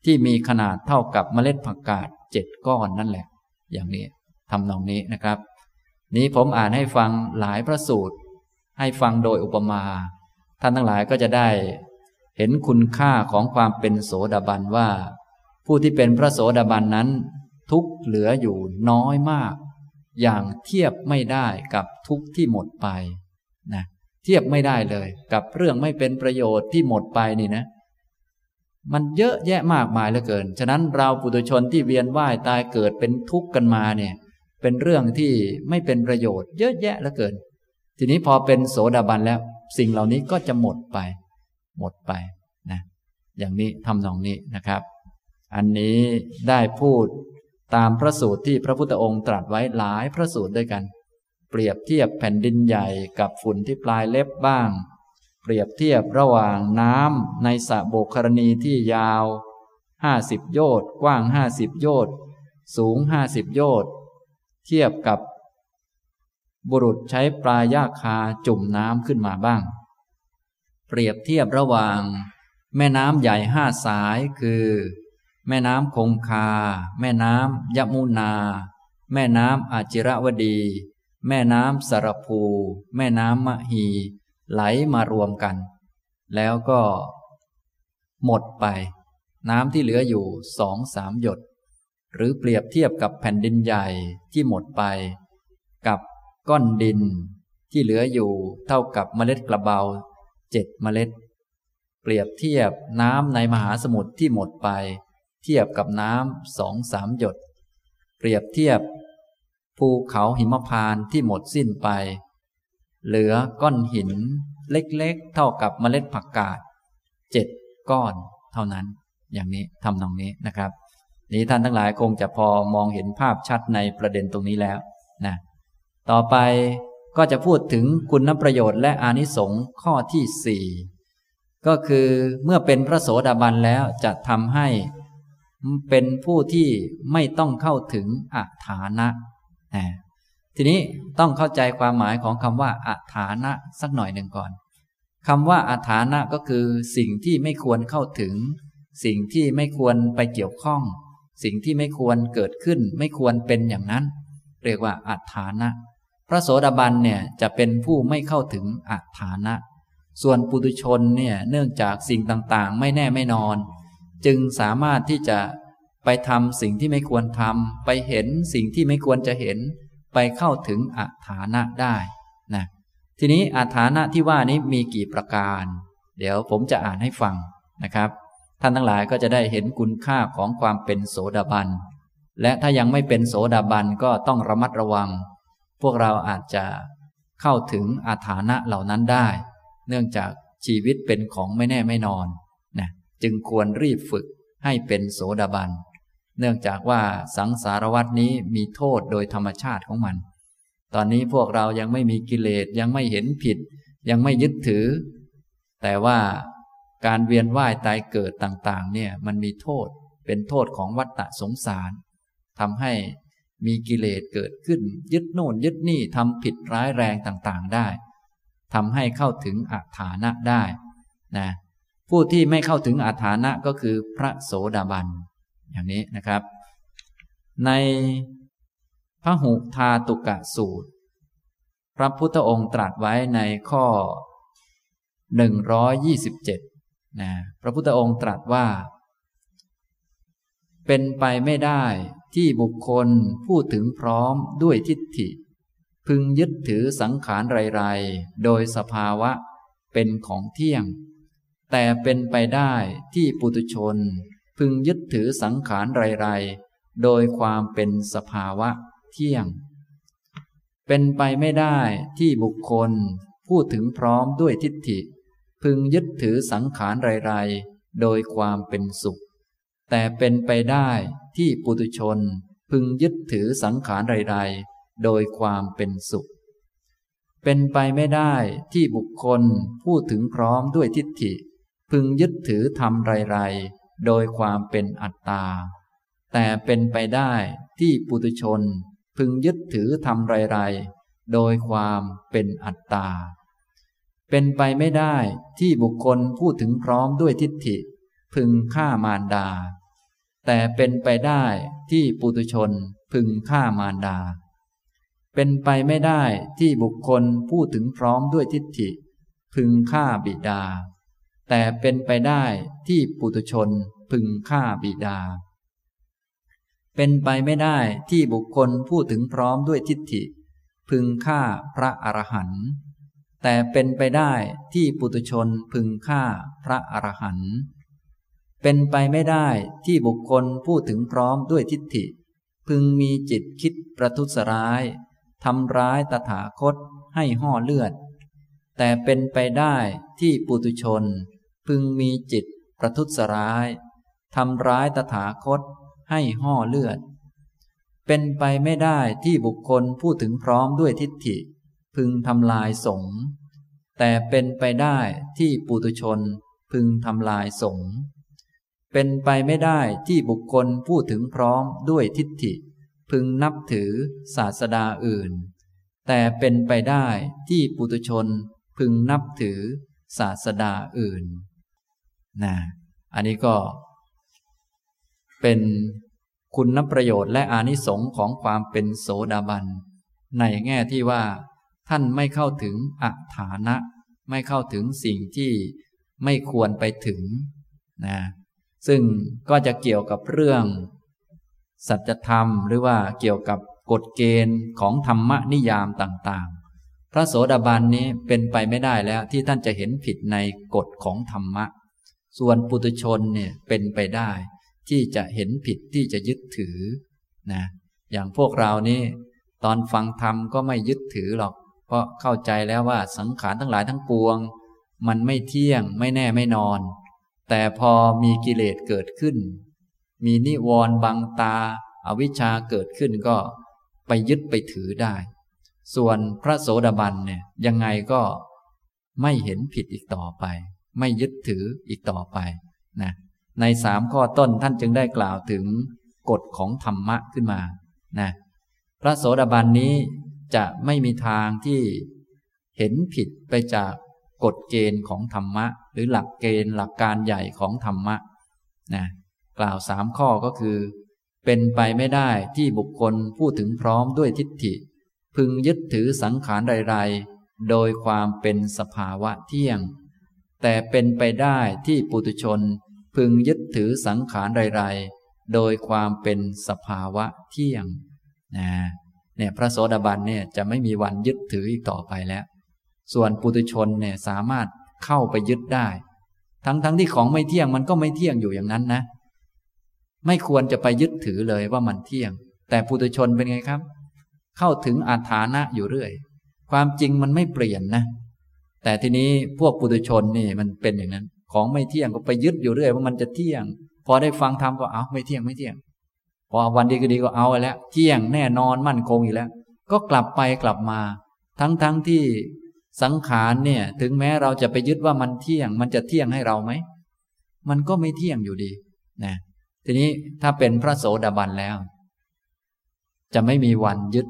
ที่มีขนาดเท่ากับเมล็ดผักกาดเจ็ดก้อนนั่นแหละ อย่างนี้ทำนองนี้นะครับ นี้ผมอ่านให้ฟังหลายพระสูตร ให้ฟังโดยอุปมา ท่านทั้งหลายก็จะได้ เห็นคุณค่าของความเป็นโสดาบันว่า ผู้ที่เป็นพระโสดาบันนั้น ทุกเหลืออยู่น้อยมาก อย่างเทียบไม่ได้กับทุกที่หมดไปนะเทียบไม่ได้เลย กับเรื่องไม่เป็นประโยชน์ที่หมดไปนี่นะ มันเยอะแยะมากมายเหลือเกิน ฉะนั้นเราปุถุชนที่เวียนว่ายตายเกิดเป็นทุกข์กันมาเนี่ย เป็นเรื่องที่ไม่เป็นประโยชน์ เยอะแยะเหลือเกิน ทีนี้พอเป็นโสดาบันแล้ว สิ่งเหล่านี้ก็จะหมดไป หมดไปนะอย่างนี้ทำนองนี้นะครับ อันนี้ได้พูดตามพระสูตรที่พระพุทธองค์ตรัสไว้หลายพระสูตรด้วยกัน เปรียบเทียบแผ่นดินใหญ่กับฝุ่นที่ปลายเล็บบ้าง เปรียบเทียบระหว่างน้ำในสระโบกครณีที่ยาวห้าสิบโยชน์กว้างห้าสิบโยชน์สูงห้าสิบโยชน์เทียบกับบุรุษใช้ปลายาคาจุ่มน้ำขึ้นมาบ้าง เปรียบเทียบระหว่าง แม่น้ำใหญ่ห้าสายคือ แม่น้ำคงคา แม่น้ำยมุนา แม่น้ำอาจิรวดี แม่น้ำสารภู แม่น้ำมหีไหลมารวมกัน แล้วก็ หมดไป น้ำที่เหลืออยู่สองสามหยด หรือเปรียบเทียบกับแผ่นดินใหญ่ที่หมดไป กับก้อนดินที่เหลืออยู่เท่ากับเมล็ดกระเบา เจ็ดเมล็ด เปรียบเทียบน้ำในมหาสมุทรที่หมดไป เทียบกับน้ำสองสามหยด เปรียบเทียบ ภูเขาหิมพานที่หมดสิ้นไป เหลือก้อนหินเล็กๆ เท่ากับเมล็ดผักกาดเจ็ดก้อนเท่านั้น อย่างนี้ทำตรงนี้นะครับ นี้ท่านทั้งหลายคงจะพอมองเห็นภาพชัดในประเด็นตรงนี้แล้วนะต่อไป ก็จะพูดถึงคุณประโยชน์และอานิสงส์ข้อที่สี่ก็คือเมื่อเป็นพระโสดาบันแล้วจะทำให้เป็นผู้ที่ไม่ต้องเข้าถึงอัฐานะ ทีนี้ต้องเข้าใจความหมายของคำว่าอัฐานะสักหน่อยหนึ่งก่อนคำว่าอัฐานะก็คือสิ่งที่ไม่ควรเข้าถึง สิ่งที่ไม่ควรไปเกี่ยวข้อง สิ่งที่ไม่ควรเกิดขึ้น ไม่ควรเป็นอย่างนั้น เรียกว่าอัฐานะ พระโสดาบันเนี่ยจะเป็นผู้ไม่เข้าถึงอัฐานะ ส่วนปุถุชนเนี่ยเนื่องจากสิ่งต่างๆ ไม่แน่ไม่นอน จึงสามารถที่จะไปทำสิ่งที่ไม่ควรทำไปเห็นสิ่งที่ไม่ควรจะเห็น ไปเข้าถึงอัฐานะได้นะทีนี้อัฐานะที่ว่านี้มีกี่ประการ เดี๋ยวผมจะอ่านให้ฟังนะครับ ท่านทั้งหลายก็จะได้เห็นคุณค่าของความเป็นโสดาบัน และถ้ายังไม่เป็นโสดาบันก็ต้องระมัดระวัง พวกเราอาจจะเข้าถึงอาถานะเหล่านั้นได้ เนื่องจากชีวิตเป็นของไม่แน่ไม่นอนนะจึงควรรีบฝึกให้เป็นโสดาบัน เนื่องจากว่าสังสารวัตนี้มีโทษโดยธรรมชาติของมัน ตอนนี้พวกเรายังไม่มีกิเลสยังไม่เห็นผิด ยังไม่ยึดถือ แต่ว่าการเวียนว่ายตายเกิดต่างๆ เนี่ยมันมีโทษเป็นโทษของวัฏฏะสงสารทำให้ มีกิเลสเกิดขึ้น ยึดโน่นยึดนี่ทำผิดร้ายแรงต่างๆได้ทำให้เข้าถึงอัฐานะได้นะผู้ที่ไม่เข้าถึงอาถานะก็คือพระโสดาบัน อย่างนี้นะครับ ในพระหุทาตุกะสูตร พระพุทธองค์ตรัสไว้ในข้อ 127นะพระพุทธองค์ตรัสว่า เป็นไปไม่ได้ ที่บุคคลพูดถึงพร้อมด้วยทิฏฐิ พึงยึดถือสังขารไรๆ โดยสภาวะเป็นของเที่ยง แต่เป็นไปได้ที่ปุตุชน พึงยึดถือสังขารไรๆ โดยความเป็นสภาวะเที่ยง เป็นไปไม่ได้ที่บุคคลพูดถึงพร้อมด้วยทิฏฐิ พึงยึดถือสังขารไรๆ โดยความเป็นสุข แต่เป็นไปได้ ที่ปุตุชนพึงยึดถือสังขารไรๆโดยความเป็นสุข เป็นไปไม่ได้ที่บุคคลพูดถึงพร้อมด้วยทิฏฐิ พึงยึดถือทำไร ๆ โดยความเป็นอัตตา แต่เป็นไปได้ที่ปุตุชนพึงยึดถือทำไร ๆ โดยความเป็นอัตตา เป็นไปไม่ได้ที่บุคคลพูดถึงพร้อมด้วยทิฏฐิ พึงฆ่ามารดา แต่เป็นไปได้ที่ปุตุชนพึงฆ่ามารดา เป็นไปไม่ได้ที่บุคคลพูดถึงพร้อมด้วยทิฏฐิ พึงฆ่าบิดา แต่เป็นไปได้ที่ปุตุชนพึงฆ่าบิดา เป็นไปไม่ได้ที่บุคคลพูดถึงพร้อมด้วยทิฏฐิ พึงฆ่าพระอรหันต์แต่เป็นไปได้ที่ปุตุชนพึงฆ่าพระอรหันต์ เป็นไปไม่ได้ที่บุคคลพูดถึงพร้อมด้วยทิฏฐิ พึงมีจิตคิดประทุษร้ายทำร้ายตถาคตให้ห่อเลือด แต่เป็นไปได้ที่ปุตุชน พึงมีจิตประทุษร้ายทำร้ายตถาคตให้ห่อเลือด เป็นไปไม่ได้ที่บุคคลพูดถึงพร้อมด้วยทิฏฐิ พึงทำลายสงแต่เป็นไปได้ที่ปุตุชนพึงทำลายสงฆ์ เป็นไปไม่ได้ที่บุคคลพูดถึงพร้อมด้วยทิฏฐิ พึงนับถือศาสดาอื่น แต่เป็นไปได้ที่ปุตุชนพึงนับถือศาสดาอื่นนะอันนี้ก็ เป็นคุณนประโยชน์และอานิสงค์ของความเป็นโสดาบัน ในแง่ที่ว่า ท่านไม่เข้าถึงอัฐานะ ไม่เข้าถึงสิ่งที่ไม่ควรไปถึงนะ ซึ่งก็จะเกี่ยวกับเรื่อง สัจธรรม หรือว่าเกี่ยวกับกฎเกณฑ์ของธรรมนิยามต่างๆ พระโสดาบันนี้เป็นไปไม่ได้แล้วที่ท่านจะเห็นผิดในกฎของธรรมะ ส่วนปุตุชนเนี่ยเป็นไปได้ ที่จะเห็นผิดที่จะยึดถือนะอย่างพวกเรานี่ตอนฟังธรรมก็ไม่ยึดถือหรอก เพราะเข้าใจแล้วว่าสังขารทั้งหลายทั้งปวง มันไม่เที่ยงไม่แน่ไม่นอน แต่พอมีกิเลสเกิดขึ้น มีนิวรณ์บังตาอาวิชชาเกิดขึ้นก็ไปยึดไปถือได้ ส่วนพระโสดาบันเนี่ยยังไงก็ไม่เห็นผิดอีกต่อไป ไม่ยึดถืออีกต่อไปนะในสามข้อต้นท่านจึงได้กล่าวถึงกฎของธรรมะขึ้นมานะพระโสดาบันนี้จะไม่มีทางที่เห็นผิดไปจาก กฎเกณฑ์ของธรรมะ หรือหลักเกณฑ์หลักการใหญ่ของธรรมะนะกล่าวสามข้อก็คือ เป็นไปไม่ได้ที่บุคคลพูดถึงพร้อมด้วยทิฏฐิ พึงยึดถือสังขารใดๆ โดยความเป็นสภาวะเที่ยง แต่เป็นไปได้ที่ปุตุชน พึงยึดถือสังขารใดๆ โดยความเป็นสภาวะเที่ยงนะเนี่ยพระโสดาบันเนี่ยจะไม่มีวันยึดถืออีกต่อไปแล้ว ส่วนปุถุชนเนี่ยสามารถเข้าไปยึดได้ ทั้งๆทที่ของไม่เที่ยงมันก็ไม่เที่ยงอยู่อย่างนั้นนะ ไม่ควรจะไปยึดถือเลยว่ามันเที่ยง แต่ปุถุชนเป็นไงครับ เข้าถึงอาถานะอยู่เรื่อย ความจริงมันไม่เปลี่ยนนะ แต่ทีนี้พวกปุถุชนนี่มันเป็นอย่างนั้น ของไม่เที่ยงก็ไปยึดอยู่เรื่อย ว่ามันจะเที่ยง พอได้ฟังธรรมก็เอาไม่เที่ยงไม่เที่ยง พอวันดีก็ดีก็เอาแล้ว เที่ยงแน่นอนมั่นคงอีกแล้ว ก็กลับไปกลับมา ทั้งๆทที่ สังขารเนี่ย ถึงแม้เราจะไปยึดว่ามันเที่ยง มันจะเที่ยงให้เราไหม มันก็ไม่เที่ยงอยู่ดีนะทีนี้ถ้าเป็นพระโสดาบันแล้ว จะไม่มีวันยึด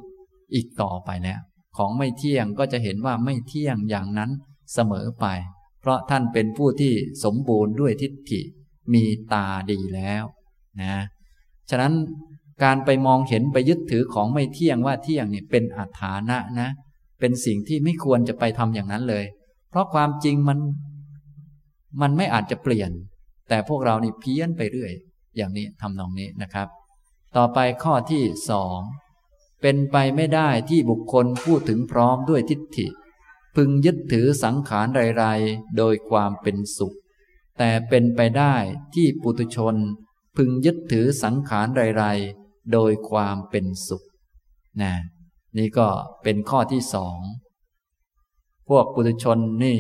อีกต่อไปแล้ว ของไม่เที่ยงก็จะเห็นว่าไม่เที่ยงอย่างนั้นเสมอไป เพราะท่านเป็นผู้ที่สมบูรณ์ด้วยทิฏฐิมีตาดีแล้วนะฉะนั้นการไปมองเห็นไปยึดถือของไม่เที่ยงว่าเที่ยงเนี่ยเป็นอัฐานะนะ เป็นสิ่งที่ไม่ควรจะไปทำอย่างนั้นเลย เพราะความจริงมัน มันไม่อาจจะเปลี่ยน แต่พวกเรานี่เพี้ยนไปเรื่อย อย่างนี้ทำนองนี้นะครับ ต่อไปข้อที่สองเป็นไปไม่ได้ที่บุคคลพูดถึงพร้อมด้วยทิฏฐิ พึงยึดถือสังขารไรๆโดยความเป็นสุข แต่เป็นไปได้ที่ปุตุชน พึงยึดถือสังขารไรๆโดยความเป็นสุขนะ นี่ก็เป็นข้อที่สอง พวกปุถุชนนี่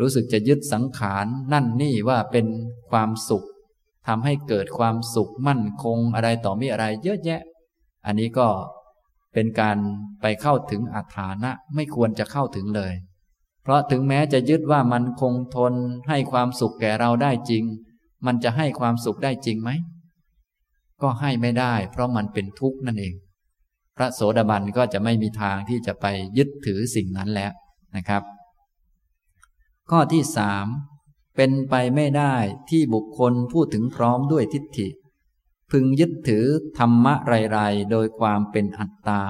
รู้สึกจะยึดสังขารนั่นนี่ว่าเป็นความสุขทำให้เกิดความสุขมั่นคงอะไรต่อมีอะไรเยอะแยะ อันนี้ก็เป็นการไปเข้าถึงอัฐานะไม่ควรจะเข้าถึงเลย เพราะถึงแม้จะยึดว่ามันคงทนให้ความสุขแก่เราได้จริง มันจะให้ความสุขได้จริงไหม ก็ให้ไม่ได้ เพราะมันเป็นทุกข์นั่นเอง ระโสดาบันก็จะไม่มีทางที่จะไปยึดถือสิ่งนั้นแล้วนะครับ ข้อที่สามเป็นไปไม่ได้ที่บุคคลพูดถึงพร้อมด้วยทิฏฐิ พึงยึดถือธรรมะไรๆโดยความเป็นอัตตา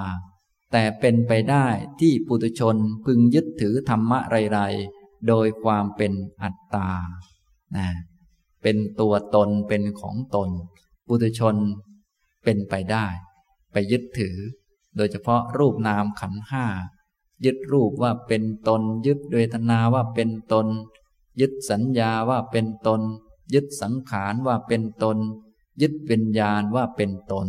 แต่เป็นไปได้ที่ปุถุชนพึงยึดถือธรรมะไรๆโดยความเป็นอัตตานะเป็นตัวตนเป็นของตน ปุถุชนเป็นไปได้ ไปยึดถือ โดยเฉพาะรูปนามขันห้ายึดรูปว่าเป็นตน ยึดเวทนาว่าเป็นตน ยึดสัญญาว่าเป็นตน ยึดสังขารว่าเป็นตน ยึดวิญญาณว่าเป็นตน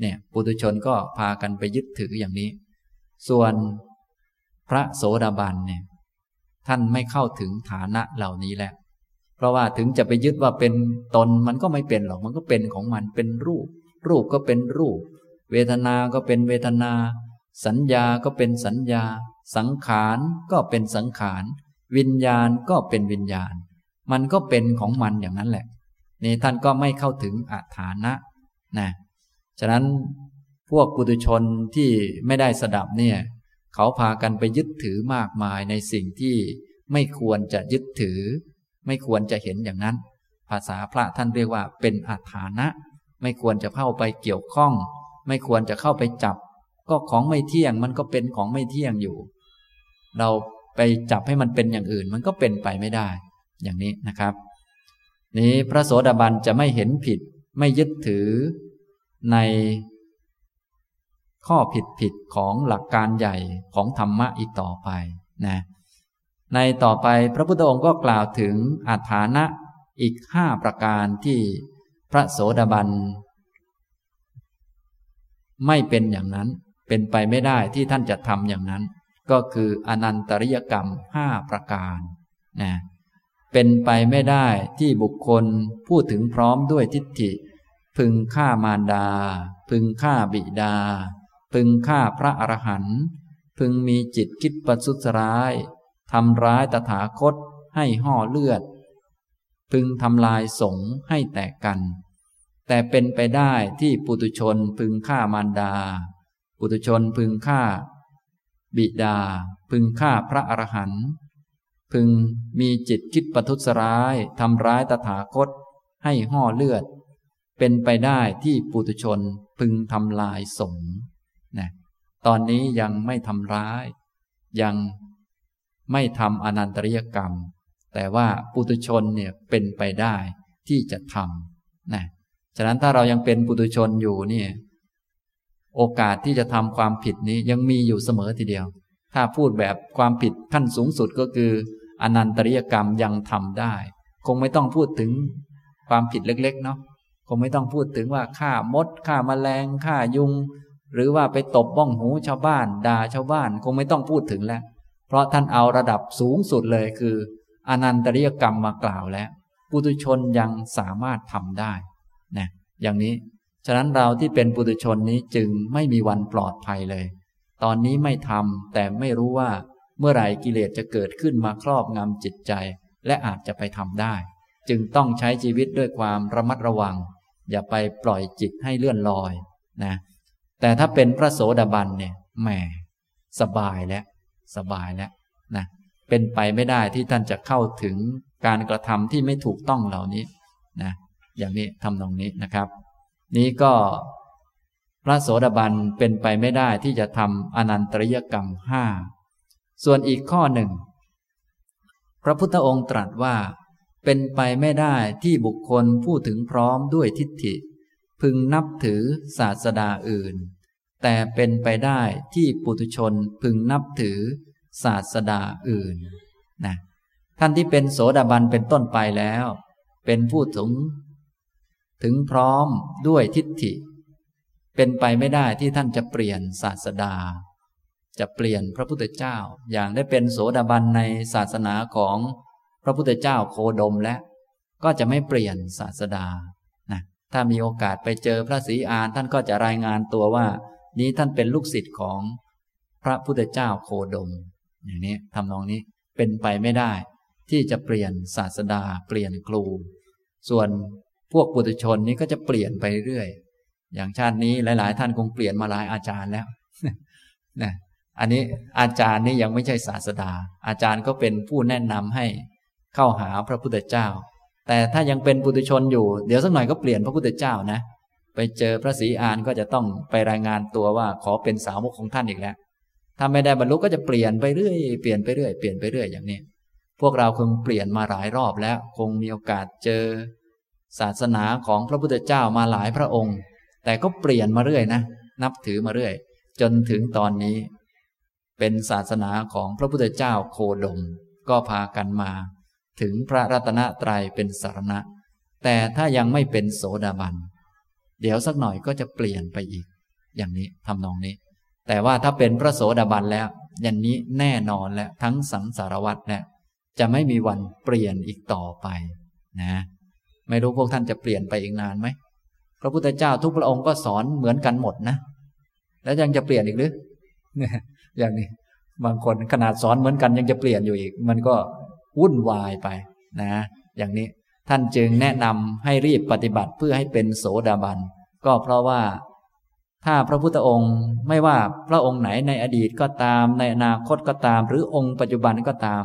เนี่ยปุถุชนก็พากันไปยึดถืออย่างนี้ ส่วนพระโสดาบันเนี่ยท่านไม่เข้าถึงฐานะเหล่านี้แหละเพราะว่าถึงจะไปยึดว่าเป็นตนมันก็ไม่เป็นหรอกมันก็เป็นของมันเป็นรูป รูปก็เป็นรูป เวทนา ก็เป็นเวทนา สัญญา ก็เป็นสัญญา สังขาร ก็เป็นสังขาร วิญญาณ ก็เป็นวิญญาณ มันก็เป็นของมันอย่างนั้นแหละ นี่ท่านก็ไม่เข้าถึงอาฐานะ นะ ฉะนั้นพวกปุถุชนที่ไม่ได้สดับเนี่ย เขาพากันไปยึดถือมากมายในสิ่งที่ไม่ควรจะยึดถือ ไม่ควรจะเห็นอย่างนั้น ภาษาพระท่านเรียกว่าเป็นอาฐานะ ไม่ควรจะเข้าไปเกี่ยวข้อง ไม่ควรจะเข้าไปจับ ก็ของไม่เที่ยงมันก็เป็นของไม่เที่ยงอยู่ เราไปจับให้มันเป็นอย่างอื่น มันก็เป็นไปไม่ได้ อย่างนี้นะครับ นี้พระโสดาบันจะไม่เห็นผิด ไม่ยึดถือในข้อผิดผิดของหลักการใหญ่ของธรรมะอีกต่อไปนะในต่อไปพระพุทธองค์ก็กล่าวถึงอาถานะอีกห้าประการที่พระโสดาบัน ไม่เป็นอย่างนั้น เป็นไปไม่ได้ที่ท่านจะทำอย่างนั้น ก็คืออนันตริยกรรมห้าประการนะเป็นไปไม่ได้ที่บุคคลพูดถึงพร้อมด้วยทิฏฐิ พึงฆ่ามารดา พึงฆ่าบิดา พึงฆ่าพระอรหันต์พึงมีจิตคิดประทุษร้ายทำร้ายตถาคตให้ห่อเลือด พึงทำลายสงให้แตกกัน แต่เป็นไปได้ที่ปุตุชนพึงฆ่ามารดา ปุตุชนพึงฆ่า บิดา พึงฆ่าพระอรหันต์พึงมีจิตคิดประทุษร้ายทำร้ายตถาคต ให้ห่อเลือด เป็นไปได้ที่ปุถุชนพึงทำลายสงนะตอนนี้ยังไม่ทำร้าย ยังไม่ทำอนันตริยกรรม แต่ว่าปุถุชนเนี่ยเป็นไปได้ที่จะทำนะ ฉะนั้นถ้าเรายังเป็นปุถุชนอยู่นี่โอกาสที่จะทำความผิดนี้ยังมีอยู่เสมอทีเดียว ถ้าพูดแบบความผิดขั้นสูงสุดก็คือ อนันตริยกรรมยังทำได้ คงไม่ต้องพูดถึงความผิดเล็ก ๆ เนาะคงไม่ต้องพูดถึงว่าฆ่ามดฆ่ามาแมลงฆ่ายุง หรือว่าไปตบบ้องหูชาวบ้านด่าชาวบ้าน คงไม่ต้องพูดถึงแล้ว เพราะท่านเอาระดับสูงสุดเลยคือ อนันตริยกรรมมากล่าวแล้ว ปุถุชนยังสามารถทำได้ นะอย่างนี้ ฉะนั้นเราที่เป็นปุถุชนนี้จึงไม่มีวันปลอดภัยเลย ตอนนี้ไม่ทำแต่ไม่รู้ว่าเมื่อไหร่กิเลสจะเกิดขึ้นมาครอบงำจิตใจ และอาจจะไปทำได้ จึงต้องใช้ชีวิตด้วยความระมัดระวัง อย่าไปปล่อยจิตให้เลื่อนลอยนะแต่ถ้าเป็นพระโสดาบันเนี่ยแหมสบายแล้วสบายแล้วนะเป็นไปไม่ได้ที่ท่านจะเข้าถึงการกระทำที่ไม่ถูกต้องเหล่านี้นะ อย่างนี้ทำตรงนี้นะครับ นี้ก็พระโสดาบันเป็นไปไม่ได้ที่จะทำอนันตริยกรรมห้าส่วนอีกข้อหนึ่ง พระพุทธองค์ตรัสว่า เป็นไปไม่ได้ที่บุคคลพูดถึงพร้อมด้วยทิฏฐิ พึงนับถือศาสดาอื่น แต่เป็นไปได้ที่ปุถุชนพึงนับถือศาสดาอื่นนะท่านที่เป็นโสดาบันเป็นต้นไปแล้ว เป็นผู้ถึง ถึงพร้อมด้วยทิฏฐิ เป็นไปไม่ได้ที่ท่านจะเปลี่ยนศาสดา จะเปลี่ยนพระพุทธเจ้า อย่างได้เป็นโสดาบันในศาสนาของพระพุทธเจ้าโคดมและ ก็จะไม่เปลี่ยนศาสดานะถ้ามีโอกาสไปเจอพระศรีอานท่านก็จะรายงานตัวว่า นี้ท่านเป็นลูกศิษย์ของพระพุทธเจ้าโคดม อย่างนี้ทำนองนี้เป็นไปไม่ได้ ที่จะเปลี่ยนศาสดาเปลี่ยนครู ส่วน พวกปุถุชนนี้ก็จะเปลี่ยนไปเรื่อย อย่างชาตินี้หลาย ๆ ท่านคงเปลี่ยนมาหลายอาจารย์แล้วนะอันนี้อาจารย์นี่ยังไม่ใช่ศาสดา อาจารย์ก็เป็นผู้แนะนำให้เข้าหาพระพุทธเจ้า แต่ถ้ายังเป็นปุถุชนอยู่ เดี๋ยวสักหน่อยก็เปลี่ยนพระพุทธเจ้านะ ไปเจอพระศรีอานก็จะต้องไปรายงานตัวว่าขอเป็นสาวกของท่านอีกแล้ว ถ้าไม่ได้บรรลุก็จะเปลี่ยนไปเรื่อย เปลี่ยนไปเรื่อย เปลี่ยนไปเรื่อยอย่างนี้ พวกเราคงเปลี่ยนมาหลายรอบแล้ว คงมีโอกาสเจอ ศาสนาของพระพุทธเจ้ามาหลายพระองค์ แต่ก็เปลี่ยนมาเรื่อยนะ นับถือมาเรื่อย จนถึงตอนนี้ เป็นศาสนาของพระพุทธเจ้าโคดม ก็พากันมา ถึงพระรัตนตรัยเป็นสารณะ แต่ถ้ายังไม่เป็นโสดาบัน เดี๋ยวสักหน่อยก็จะเปลี่ยนไปอีก อย่างนี้ทำนองนี้ แต่ว่าถ้าเป็นพระโสดาบันแล้ว อย่างนี้แน่นอนแล้วทั้งสังสารวัตรเนี่ยจะไม่มีวันเปลี่ยนอีกต่อไปนะ ไม่รู้พวกท่านจะเปลี่ยนไปอีกนานไหมพระพุทธเจ้าทุกพระองค์ก็สอนเหมือนกันหมดนะ แล้วยังจะเปลี่ยนอีกหรืออย่างนี้ บางคนขนาดสอนเหมือนกันยังจะเปลี่ยนอยู่อีก มันก็วุ่นวายไปนะ อย่างนี้ท่านจึงแนะนำให้รีบปฏิบัติเพื่อให้เป็นโสดาบัน ก็เพราะว่า ถ้าพระพุทธองค์ไม่ว่าพระองค์ไหนในอดีตก็ตาม ในอนาคตก็ตาม หรือองค์ปัจจุบันก็ตาม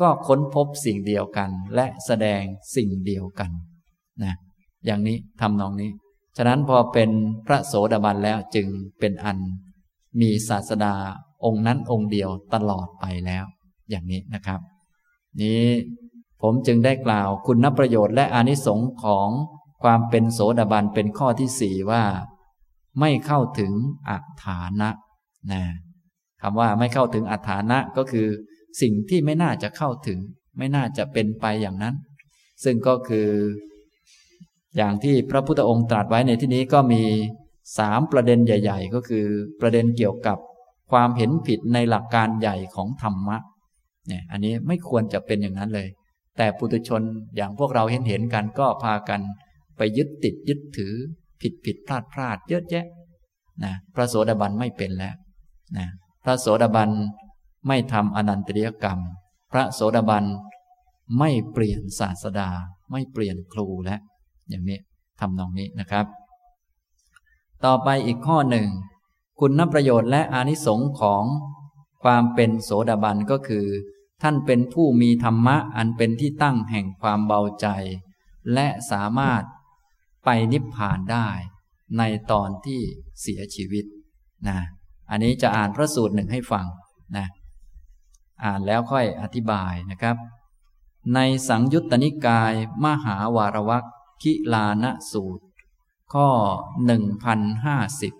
ก็ค้นพบสิ่งเดียวกัน และแสดงสิ่งเดียวกัน นะอย่างนี้ทำนองนี้ ฉะนั้นพอเป็นพระโสดาบันแล้วจึงเป็นอันมีศาสดาองค์นั้นองค์เดียวตลอดไปแล้ว อย่างนี้นะครับ นี้ผมจึงได้กล่าวคุณประโยชน์และอานิสงส์ของความเป็นโสดาบันเป็นข้อที่สี่ว่า ไม่เข้าถึงอัฐานะนะคำว่าไม่เข้าถึงอัฐานะก็คือ สิ่งที่ไม่น่าจะเข้าถึง ไม่น่าจะเป็นไปอย่างนั้น ซึ่งก็คือ อย่างที่พระพุทธองค์ตรัสไว้ในที่นี้ก็มีสามประเด็นใหญ่ ๆ ก็คือประเด็นเกี่ยวกับความเห็นผิดในหลักการใหญ่ของธรรมะเนี่ยอันนี้ไม่ควรจะเป็นอย่างนั้นเลย แต่ปุถุชนอย่างพวกเราเห็นเห็นกันก็พากันไปยึดติดยึดถือผิดผิดพลาดพลาดเยอะแยะนะพระโสดาบันไม่เป็นแล้วนะพระโสดาบันไม่ทำอนันตริยกรรม พระโสดาบันไม่เปลี่ยนศาสดา ไม่เปลี่ยนครูแล้ว อย่างนี้ทำนองนี้นะครับ ต่อไปอีกข้อหนึ่ง คุณนประโยชน์และอานิสงค์ของความเป็นโสดาบันก็คือ ท่านเป็นผู้มีธรรมะอันเป็นที่ตั้งแห่งความเบาใจ และสามารถไปนิพพานได้ในตอนที่เสียชีวิตนะอันนี้จะอ่านพระสูตรหนึ่งให้ฟังนะอ่านแล้วค่อยอธิบายนะครับ ในสังยุตตนิกาย มหาวารวัค คิลานสูตร ข้อหนึ่งพันห้าสิบ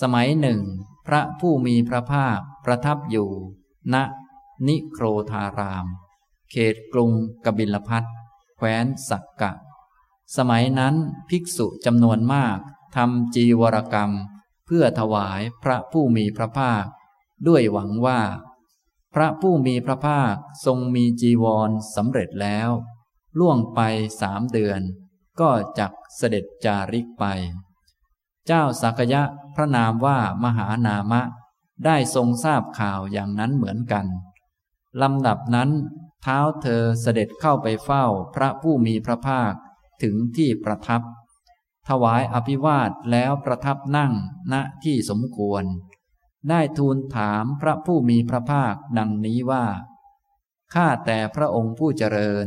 สมัยหนึ่ง พระผู้มีพระภาคประทับอยู่ ณ นิโครธาราม เขตกรุงกบิลพัทแคว้นสักกะ สมัยนั้นภิกษุจำนวนมากทำจีวรกรรม เพื่อถวายพระผู้มีพระภาค ด้วยหวังว่า พระผู้มีพระภาคทรงมีจีวรสำเร็จแล้ว ล่วงไปสามเดือน ก็จักเสด็จจาริกไป เจ้าสักยะพระนามว่ามหานามะ ได้ทรงทราบข่าวอย่างนั้นเหมือนกันลำดับนั้นเท้าเธอเสด็จเข้าไปเฝ้าพระผู้มีพระภาคถึงที่ประทับ ถวายอภิวาทแล้วประทับนั่งณที่สมควร ได้ทูลถามพระผู้มีพระภาคดังนี้ว่า ข้าแต่พระองค์ผู้เจริญ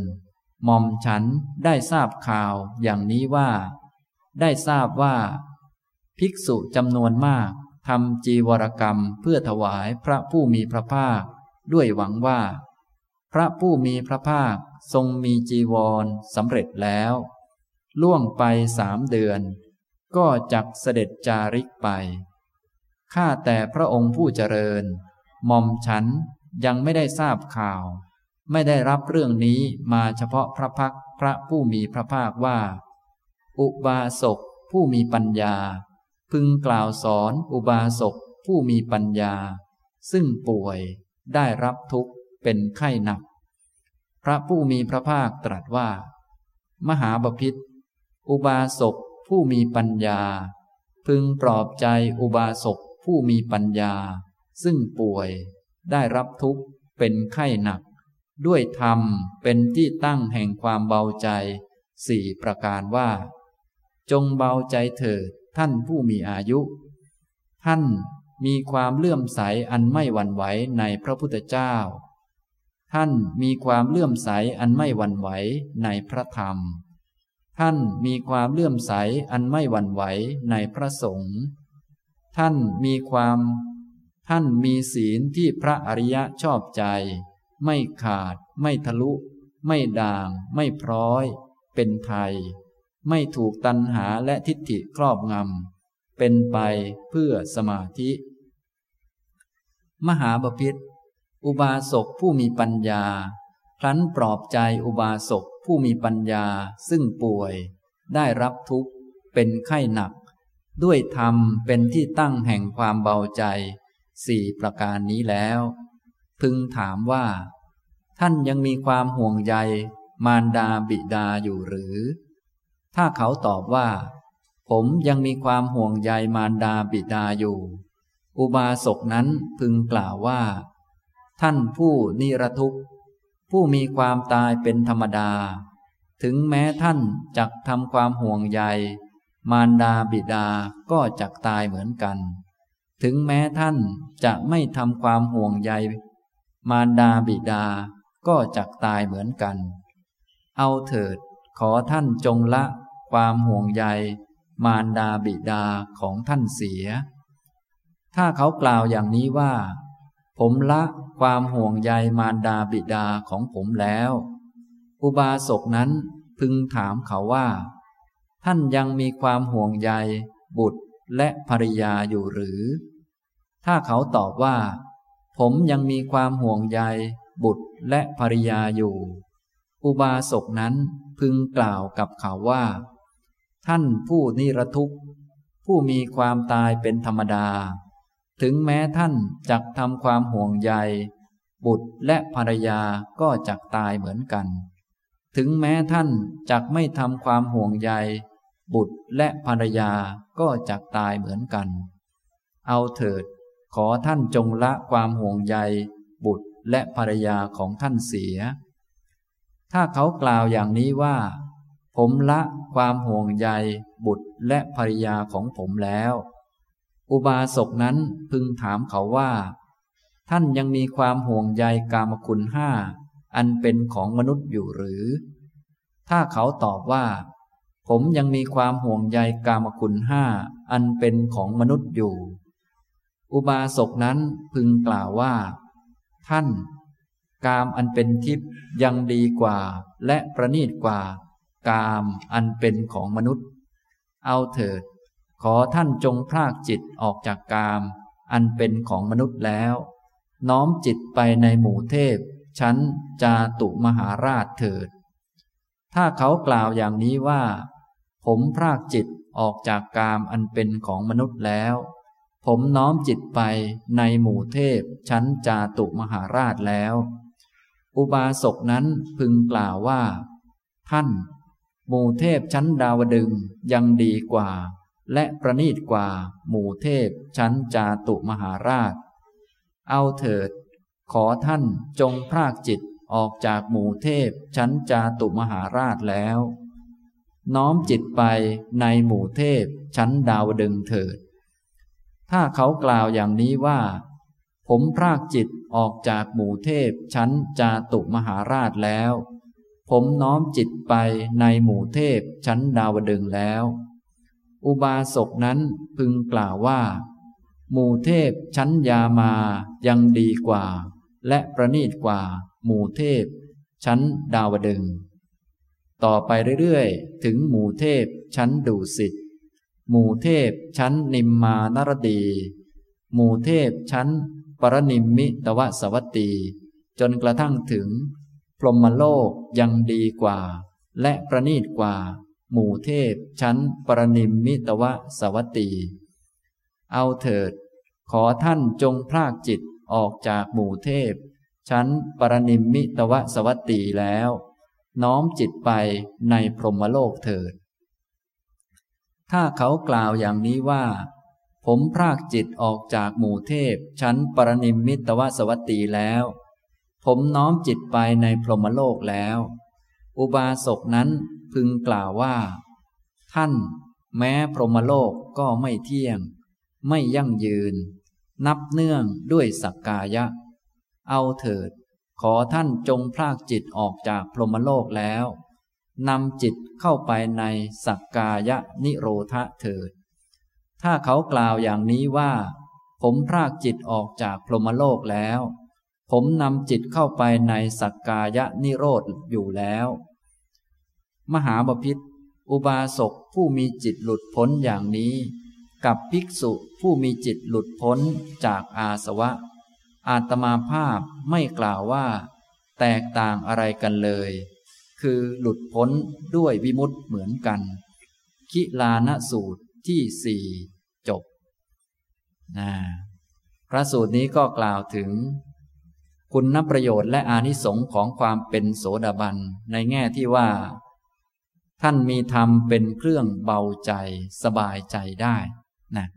หม่อมฉันได้ทราบข่าวอย่างนี้ว่า ได้ทราบว่า ภิกษุจำนวนมากทำจีวรกรรมเพื่อถวายพระผู้มีพระภาค ด้วยหวังว่า พระผู้มีพระภาคทรงมีจีวรสำเร็จแล้ว ล่วงไปสามเดือน ก็จักเสด็จจาริกไป ข้าแต่พระองค์ผู้เจริญ หม่อมฉันยังไม่ได้ทราบข่าว ไม่ได้รับเรื่องนี้มาเฉพาะพระพักพระผู้มีพระภาคว่า อุบาสกผู้มีปัญญา พึงกล่าวสอนอุบาสกผู้มีปัญญา ซึ่งป่วยได้รับทุกข์เป็นไข้หนัก พระผู้มีพระภาคตรัสว่า มหาบพิษอุบาสกผู้มีปัญญา พึงปลอบใจอุบาสกผู้มีปัญญา ซึ่งป่วยได้รับทุกข์เป็นไข้หนัก ด้วยธรรมเป็นที่ตั้งแห่งความเบาใจสี่ประการว่า จงเบาใจเถิดท่านผู้มีอายุ ท่านมีความเลื่อมใสอันไม่หวั่นไหวในพระพุทธเจ้า ท่านมีความเลื่อมใสอันไม่หวั่นไหวในพระธรรม ท่านมีความเลื่อมใสอันไม่หวั่นไหวในพระสงฆ์ ท่านมีความ ท่านมีศีลที่พระอริยะชอบใจ ไม่ขาด ไม่ทะลุ ไม่ด่าง ไม่พร้อย เป็นไทยไม่ถูกตัณหาและทิฏฐิครอบงำ เป็นไปเพื่อสมาธิ มหาบพิษอุบาสกผู้มีปัญญาครั้นปลอบใจอุบาสกผู้มีปัญญาซึ่งป่วย ได้รับทุกข์ เป็นไข้หนัก ด้วยธรรมเป็นที่ตั้งแห่งความเบาใจสี่ประการนี้แล้ว พึงถามว่า ท่านยังมีความห่วงใย มารดาบิดาอยู่หรือ ถ้าเขาตอบว่า ผมยังมีความห่วงใยมารดาบิดาอยู่ อุบาสกนั้นพึงกล่าวว่า ท่านผู้นิรทุกข์ ผู้มีความตายเป็นธรรมดา ถึงแม้ท่านจักทำความห่วงใย มารดาบิดาก็จักตายเหมือนกัน ถึงแม้ท่านจะไม่ทำความห่วงใย มารดาบิดา ก็จักตายเหมือนกัน เอาเถิดขอท่านจงละความห่วงใยมารดาบิดาของท่านเสีย ถ้าเขากล่าวอย่างนี้ว่า ผมละความห่วงใยมารดาบิดาของผมแล้ว อุบาสกนั้นพึงถามเขาว่า ท่านยังมีความห่วงใยบุตรและภริยาอยู่หรือ ถ้าเขาตอบว่า ผมยังมีความห่วงใย บุตรและภริยาอยู่ อุบาสกนั้นพึงกล่าวกับเขาว่า ท่านผู้นิรทุกข์ ผู้มีความตายเป็นธรรมดา ถึงแม้ท่านจักทำความห่วงใย บุตรและภรรยาก็จักตายเหมือนกัน ถึงแม้ท่านจักไม่ทำความห่วงใย บุตรและภรรยาก็จักตายเหมือนกัน เอาเถิดขอท่านจงละความห่วงใย และภรรยาของท่านเสีย ถ้าเขากล่าวอย่างนี้ว่า ผมละความห่วงใยบุตรและภรรยาของผมแล้ว อุบาสกนั้นพึงถามเขาว่า ท่านยังมีความห่วงใยกามคุณห้าอันเป็นของมนุษย์อยู่หรือ ถ้าเขาตอบว่า ผมยังมีความห่วงใยกามคุณห้าอันเป็นของมนุษย์อยู่ อุบาสกนั้นพึงกล่าวว่า ท่านกามอันเป็นทิพย์ยังดีกว่า และประณีตกว่า กามอันเป็นของมนุษย์ เอาเถิด ขอท่านจงพรากจิตออกจากกาม อันเป็นของมนุษย์แล้ว น้อมจิตไปในหมู่เทพ ชั้นจาตุมหาราชเถิด ถ้าเขากล่าวอย่างนี้ว่า ผมพรากจิตออกจากกามอันเป็นของมนุษย์แล้ว ผมน้อมจิตไปในหมู่เทพ ชั้นจาตุมหาราชแล้ว อุบาสกนั้นพึงกล่าวว่า ท่าน หมู่เทพชั้นดาวดึงยังดีกว่า และประนีตกว่า หมู่เทพชั้นจาตุมหาราช เอาเถิด ขอท่านจงพรากจิตออกจากหมู่เทพชั้นจาตุมหาราชแล้ว น้อมจิตไปในหมู่เทพชั้นดาวดึงเถิด ถ้าเขากล่าวอย่างนี้ว่า ผมพรากจิตออกจากหมู่เทพชั้นจาตุมหาราชแล้ว ผมน้อมจิตไปในหมู่เทพชั้นดาวดึงแล้ว อุบาสกนั้นพึงกล่าวว่า หมู่เทพชั้นยามายังดีกว่า และประนีตกว่า หมู่เทพ ชั้นดาวดึง ต่อไปเรื่อยๆ ถึงหมู่เทพชั้นดุสิต หมู่เทพชั้นนิมมานรดี หมู่เทพชั้นปรนิมมิตวสวัตตี จนกระทั่งถึง พรหมโลกยังดีกว่า และประนีตกว่า หมู่เทพชั้นปรนิมมิตวสวัตตี เอาเถิด ขอท่านจงพรากจิตออกจากหมู่เทพ ชั้นปรนิมมิตวสวัตตีแล้ว น้อมจิตไปในพรหมโลกเถิด ถ้าเขากล่าวอย่างนี้ว่า ผมพรากจิตออกจากหมู่เทพ ชั้นปรนิมมิตวสวัตตีแล้ว ผมน้อมจิตไปในพรหมโลกแล้ว อุบาสกนั้นพึงกล่าวว่า ท่าน แม้พรหมโลกก็ไม่เที่ยง ไม่ยั่งยืน นับเนื่องด้วยสักกายะ เอาเถิด ขอท่านจงพรากจิตออกจากพรหมโลกแล้ว นำจิตเข้าไปในสักกายะนิโรธเถิด ถ้าเขากล่าวอย่างนี้ว่า ผมพรากจิตออกจากพรหมโลกแล้ว ผมนำจิตเข้าไปในสักกายะนิโรธอยู่แล้ว มหาบพิษอุบาสกผู้มีจิตหลุดพ้นอย่างนี้ กับภิกษุผู้มีจิตหลุดพ้นจากอาสวะ อาตมาภาพไม่กล่าวว่า แตกต่างอะไรกันเลย คือหลุดพ้นด้วยวิมุตต์เหมือนกัน คิลานสูตรที่สี่จบนะพระสูตรนี้ก็กล่าวถึง คุณนประโยชน์และอานิสงค์ของความเป็นโสดาบัน ในแง่ที่ว่า ท่านมีธรรมเป็นเครื่องเบาใจ สบายใจได้นะ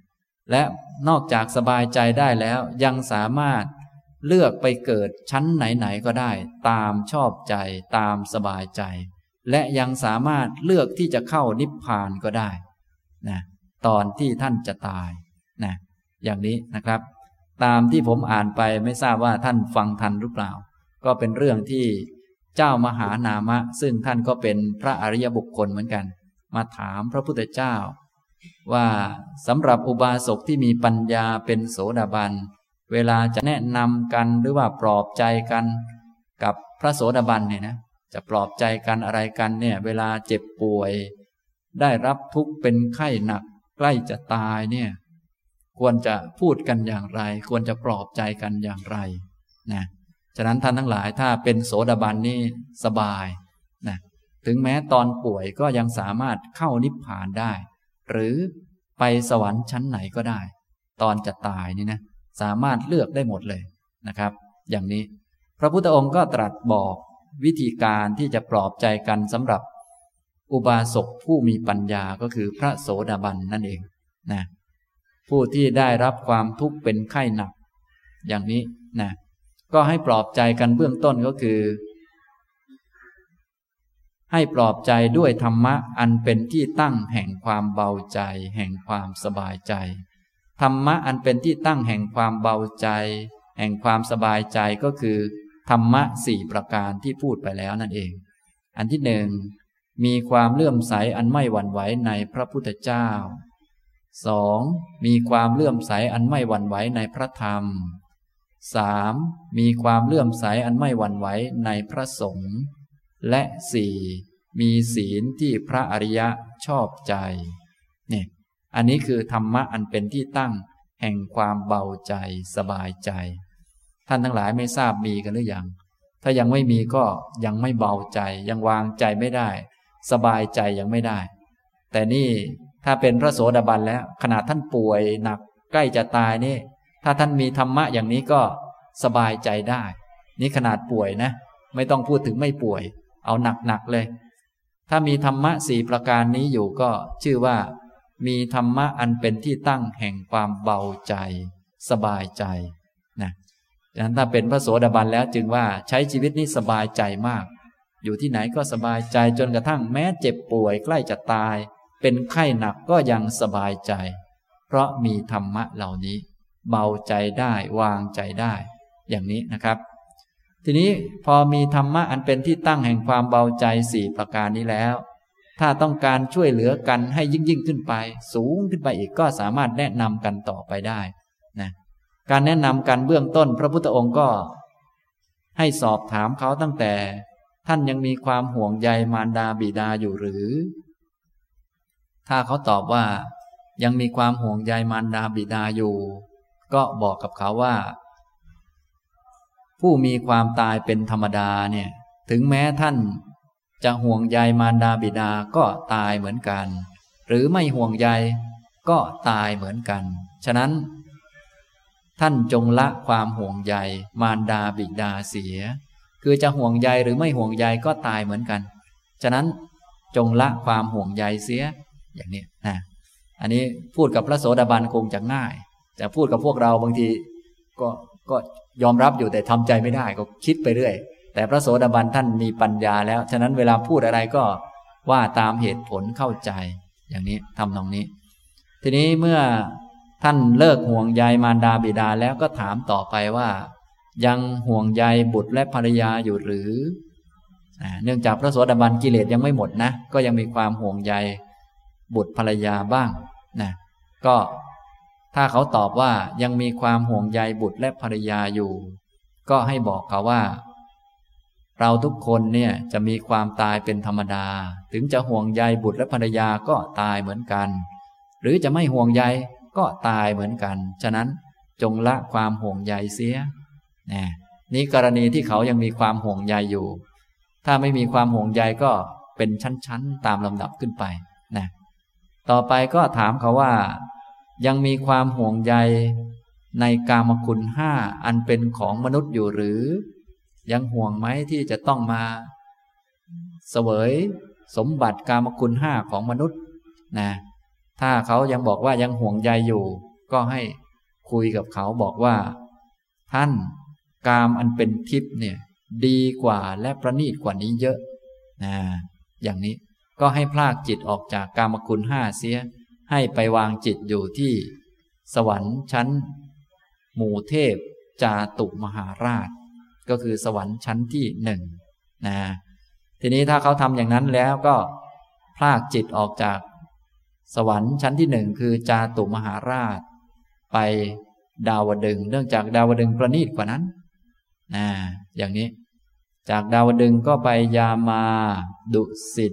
และนอกจากสบายใจได้แล้วยังสามารถ เลือกไปเกิดชั้นไหน ๆ ก็ได้ ตามชอบใจตามสบายใจ และยังสามารถเลือกที่จะเข้านิพพานก็ได้นะตอนที่ท่านจะตายนะอย่างนี้นะครับ ตามที่ผมอ่านไปไม่ทราบว่าท่านฟังทันหรือเปล่า ก็เป็นเรื่องที่เจ้ามหานามะ ซึ่งท่านก็เป็นพระอริยบุคคลเหมือนกัน มาถามพระพุทธเจ้า ว่าสำหรับอุบาสกที่มีปัญญาเป็นโสดาบัน เวลาจะแนะนำกันหรือว่าปลอบใจกัน กับพระโสดาบันเนี่ยนะจะปลอบใจกันอะไรกันเนี่ยเวลาเจ็บป่วย ได้รับทุกข์เป็นไข้หนักใกล้จะตายเนี่ยควรจะพูดกันอย่างไร ควรจะปลอบใจกันอย่างไรนะฉะนั้นท่านทั้งหลายถ้าเป็นโสดาบันนี่สบายนะถึงแม้ตอนป่วยก็ยังสามารถเข้านิพพานได้ หรือไปสวรรค์ชั้นไหนก็ได้ ตอนจะตายนี่นะ สามารถเลือกได้หมดเลยนะครับ อย่างนี้พระพุทธองค์ก็ตรัสบอกวิธีการที่จะปลอบใจกันสำหรับอุบาสกผู้มีปัญญาก็คือพระโสดาบันนั่นเองนะผู้ที่ได้รับความทุกข์เป็นไข้หนัก อย่างนี้นะก็ให้ปลอบใจกันเบื้องต้นก็คือ ให้ปลอบใจด้วยธรรมะอันเป็นที่ตั้งแห่งความเบาใจ แห่งความสบายใจ ธรรมะอันเป็นที่ตั้งแห่งความเบาใจ แห่งความสบายใจก็คือ ธรรมะสี่ประการที่พูดไปแล้วนั่นเอง อันที่หนึ่งมีความเลื่อมใสอันไม่หวั่นไหวในพระพุทธเจ้าสองมีความเลื่อมใสอันไม่หวั่นไหวในพระธรรมสามมีความเลื่อมใสอันไม่หวั่นไหวในพระสงฆ์ และสี่มีศีลที่พระอริยะชอบใจ เนี่ย อันนี้คือธรรมะอันเป็นที่ตั้งแห่งความเบาใจสบายใจ ท่านทั้งหลายไม่ทราบมีกันหรือยัง ถ้ายังไม่มีก็ยังไม่เบาใจ ยังวางใจไม่ได้ สบายใจยังไม่ได้ แต่นี่ถ้าเป็นพระโสดาบันแล้ว ขนาดท่านป่วยหนักใกล้จะตายนี่ ถ้าท่านมีธรรมะอย่างนี้ก็สบายใจได้ นี่ขนาดป่วยนะ ไม่ต้องพูดถึงไม่ป่วย เอาหนักๆเลย ถ้ามีธรรมะสี่ประการนี้อยู่ก็ชื่อว่า มีธรรมะอันเป็นที่ตั้งแห่งความเบาใจ สบายใจนะดังนั้นถ้าเป็นพระโสดาบันแล้วจึงว่าใช้ชีวิตนี้สบายใจมาก อยู่ที่ไหนก็สบายใจจนกระทั่งแม้เจ็บป่วยใกล้จะตาย เป็นไข้หนักก็ยังสบายใจ เพราะมีธรรมะเหล่านี้ เบาใจได้วางใจได้ อย่างนี้นะครับ ทีนี้พอมีธรรมะอันเป็นที่ตั้งแห่งความเบาใจสี่ประการนี้แล้ว ถ้าต้องการช่วยเหลือกันให้ยิ่งยิ่งขึ้นไป สูงขึ้นไปอีกก็สามารถแนะนำกันต่อไปได้นะการแนะนำกันเบื้องต้น พระพุทธองค์ก็ ให้สอบถามเขาตั้งแต่ ท่านยังมีความห่วงใยมารดาบิดาอยู่หรือ ถ้าเขาตอบว่า ยังมีความห่วงใยมารดาบิดาอยู่ ก็บอกกับเขาว่า ผู้มีความตายเป็นธรรมดาเนี่ย ถึงแม้ท่าน จะห่วงใยมารดาบิดาก็ตายเหมือนกัน หรือไม่ห่วงใยก็ตายเหมือนกัน ฉะนั้น ท่านจงละความห่วงใยมารดาบิดาเสีย คือจะห่วงใยหรือไม่ห่วงใยก็ตายเหมือนกัน ฉะนั้นจงละความห่วงใยเสียอย่างนี้นะอันนี้พูดกับพระโสดาบันคงจะง่ายจะพูดกับพวกเราบางทีก็ก็ยอมรับอยู่แต่ทำใจไม่ได้ก็คิดไปเรื่อย แต่พระโสดาบันท่านมีปัญญาแล้ว ฉะนั้นเวลาพูดอะไรก็ว่าตามเหตุผลเข้าใจ อย่างนี้ทำตรงนี้ ทีนี้เมื่อท่านเลิกห่วงใยมารดาบิดาแล้วก็ถามต่อไปว่า ยังห่วงใยบุตรและภรรยาอยู่หรือ เนื่องจากพระโสดาบันกิเลสยังไม่หมดนะ ก็ยังมีความห่วงใยบุตรภรรยาบ้างนะก็ถ้าเขาตอบว่ายังมีความห่วงใยบุตรและภรรยาอยู่ ก็ให้บอกเขาว่า เราทุกคนเนี่ยจะมีความตายเป็นธรรมดา ถึงจะห่วงใยบุตรและภรรยาก็ตายเหมือนกัน หรือจะไม่ห่วงใยก็ตายเหมือนกัน ฉะนั้นจงละความห่วงใยเสียนี่นี่กรณีที่เขายังมีความห่วงใยอยู่ ถ้าไม่มีความห่วงใยก็เป็นชั้นๆ ตามลำดับขึ้นไปนะต่อไปก็ถามเขาว่า ยังมีความห่วงใยในกามคุณห้าอันเป็นของมนุษย์อยู่หรือ ยังห่วงไหมที่จะต้องมา เสวยสมบัติกามคุณห้าของมนุษย์นะถ้าเขายังบอกว่ายังห่วงใยอยู่ ก็ให้คุยกับเขาบอกว่า ท่านกามอันเป็นทิพย์เนี่ย ดีกว่าและประณีตกว่านี้เยอะนะอย่างนี้ก็ให้พลากจิตออกจากกามคุณห้าเสีย ให้ไปวางจิตอยู่ที่ สวรรค์ชั้น หมู่เทพจาตุมหาราช ก็คือสวรรค์ชั้นที่หนึ่งนะทีนี้ถ้าเขาทำอย่างนั้นแล้วก็พลากจิตออกจากสวรรค์ชั้นที่หนึ่งคือจาตุมหาราช ไปดาวดึงเนื่องจากดาวดึงประณีตกว่านั้นนะอย่างนี้ จากดาวดึงก็ไปยามา ดุสิต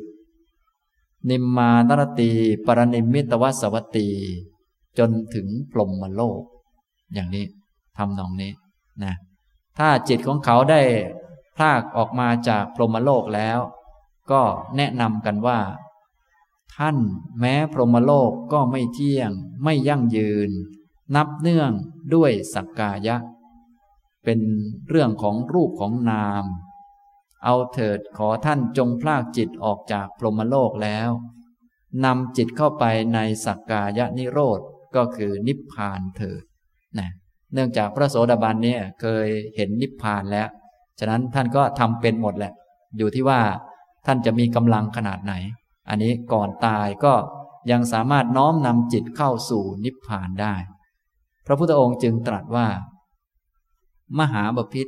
นิมมานรตี ปรนิมิตวสวัตี จนถึงพรหมโลก อย่างนี้ทำนองนี้นะ ถ้าจิตของเขาได้พลากออกมาจากพรหมโลกแล้ว ก็แนะนำกันว่า ท่านแม้พรหมโลกก็ไม่เที่ยง ไม่ยั่งยืน นับเนื่องด้วยสักกายะ เป็นเรื่องของรูปของนาม เอาเถิดขอท่านจงพลากจิตออกจากพรหมโลกแล้วนำจิตเข้าไปในสักกายนิโรธก็คือนิพพานเถิดนะ เนื่องจากพระโสดาบันเนี่ยเคยเห็นนิพพานแล้ว ฉะนั้นท่านก็ทำเป็นหมดแหละ อยู่ที่ว่าท่านจะมีกำลังขนาดไหน อันนี้ก่อนตายก็ยังสามารถน้อมนำจิตเข้าสู่นิพพานได้ พระพุทธองค์จึงตรัสว่า มหาบพิษ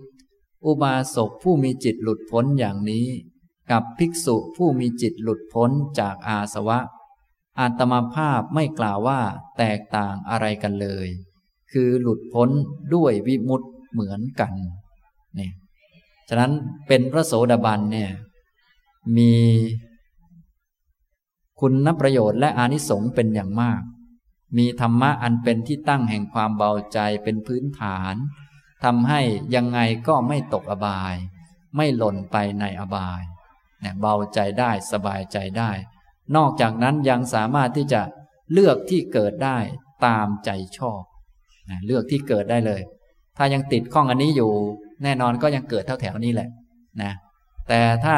อุบาสกผู้มีจิตหลุดพ้นอย่างนี้ กับภิกษุผู้มีจิตหลุดพ้นจากอาสวะอาตมาภาพไม่กล่าวว่าแตกต่างอะไรกันเลย คือหลุดพ้นด้วยวิมุตต์เหมือนกันนี่ฉะนั้นเป็นพระโสดาบันเนี่ยมีคุณนประโยชน์และอานิสงส์เป็นอย่างมาก มีธรรมะอันเป็นที่ตั้งแห่งความเบาใจเป็นพื้นฐานทำให้ยังไงก็ไม่ตกอบาย ไม่หล่นไปในอบายเนี่ยเบาใจได้สบายใจได้ นอกจากนั้นยังสามารถที่จะเลือกที่เกิดได้ตามใจชอบ นะเลือกที่เกิดได้เลย ถ้ายังติดข้องอันนี้อยู่ แน่นอนก็ยังเกิดเท่าแถวนี้แหละนะแต่ถ้า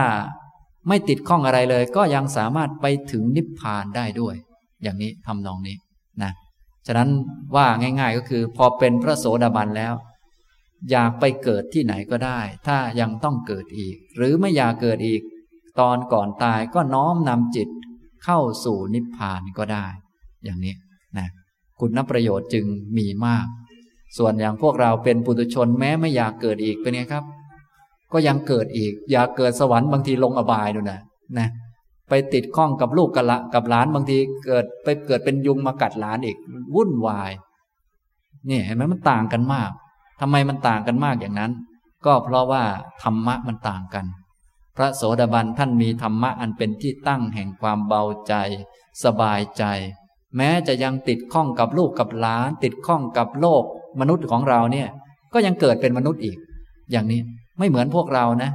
ไม่ติดข้องอะไรเลย ก็ยังสามารถไปถึงนิพพานได้ด้วย อย่างนี้ทำนองนี้นะฉะนั้นว่าง่าย ๆก็คือ พอเป็นพระโสดาบันแล้ว อยากไปเกิดที่ไหนก็ได้ ถ้ายังต้องเกิดอีก หรือไม่อยากเกิดอีก ตอนก่อนตายก็น้อมนำจิตเข้าสู่นิพพานก็ได้ อย่างนี้นะ คุณประโยชน์จึงมีมาก ส่วนอย่างพวกเราเป็นปุถุชนแม้ไม่อยากเกิดอีกเป็นไงครับ ก็ยังเกิดอีก อยากเกิดสวรรค์บางทีลงอบายดูนะนะไปติดข้องกับลูกกับละกับหลานบางทีเกิดไปเกิดเป็นยุงมากัดหลานอีกวุ่นวายนี่เห็นไหมมันต่างกันมากทำไมมันต่างกันมากอย่างนั้น ก็เพราะว่าธรรมะมันต่างกัน พระโสดาบันท่านมีธรรมะอันเป็นที่ตั้งแห่งความเบาใจ สบายใจ แม้จะยังติดข้องกับลูกกับหลาน ติดข้องกับโลก มนุษย์ของเราเนี่ย ก็ยังเกิดเป็นมนุษย์อีก อย่างนี้ไม่เหมือนพวกเรานะ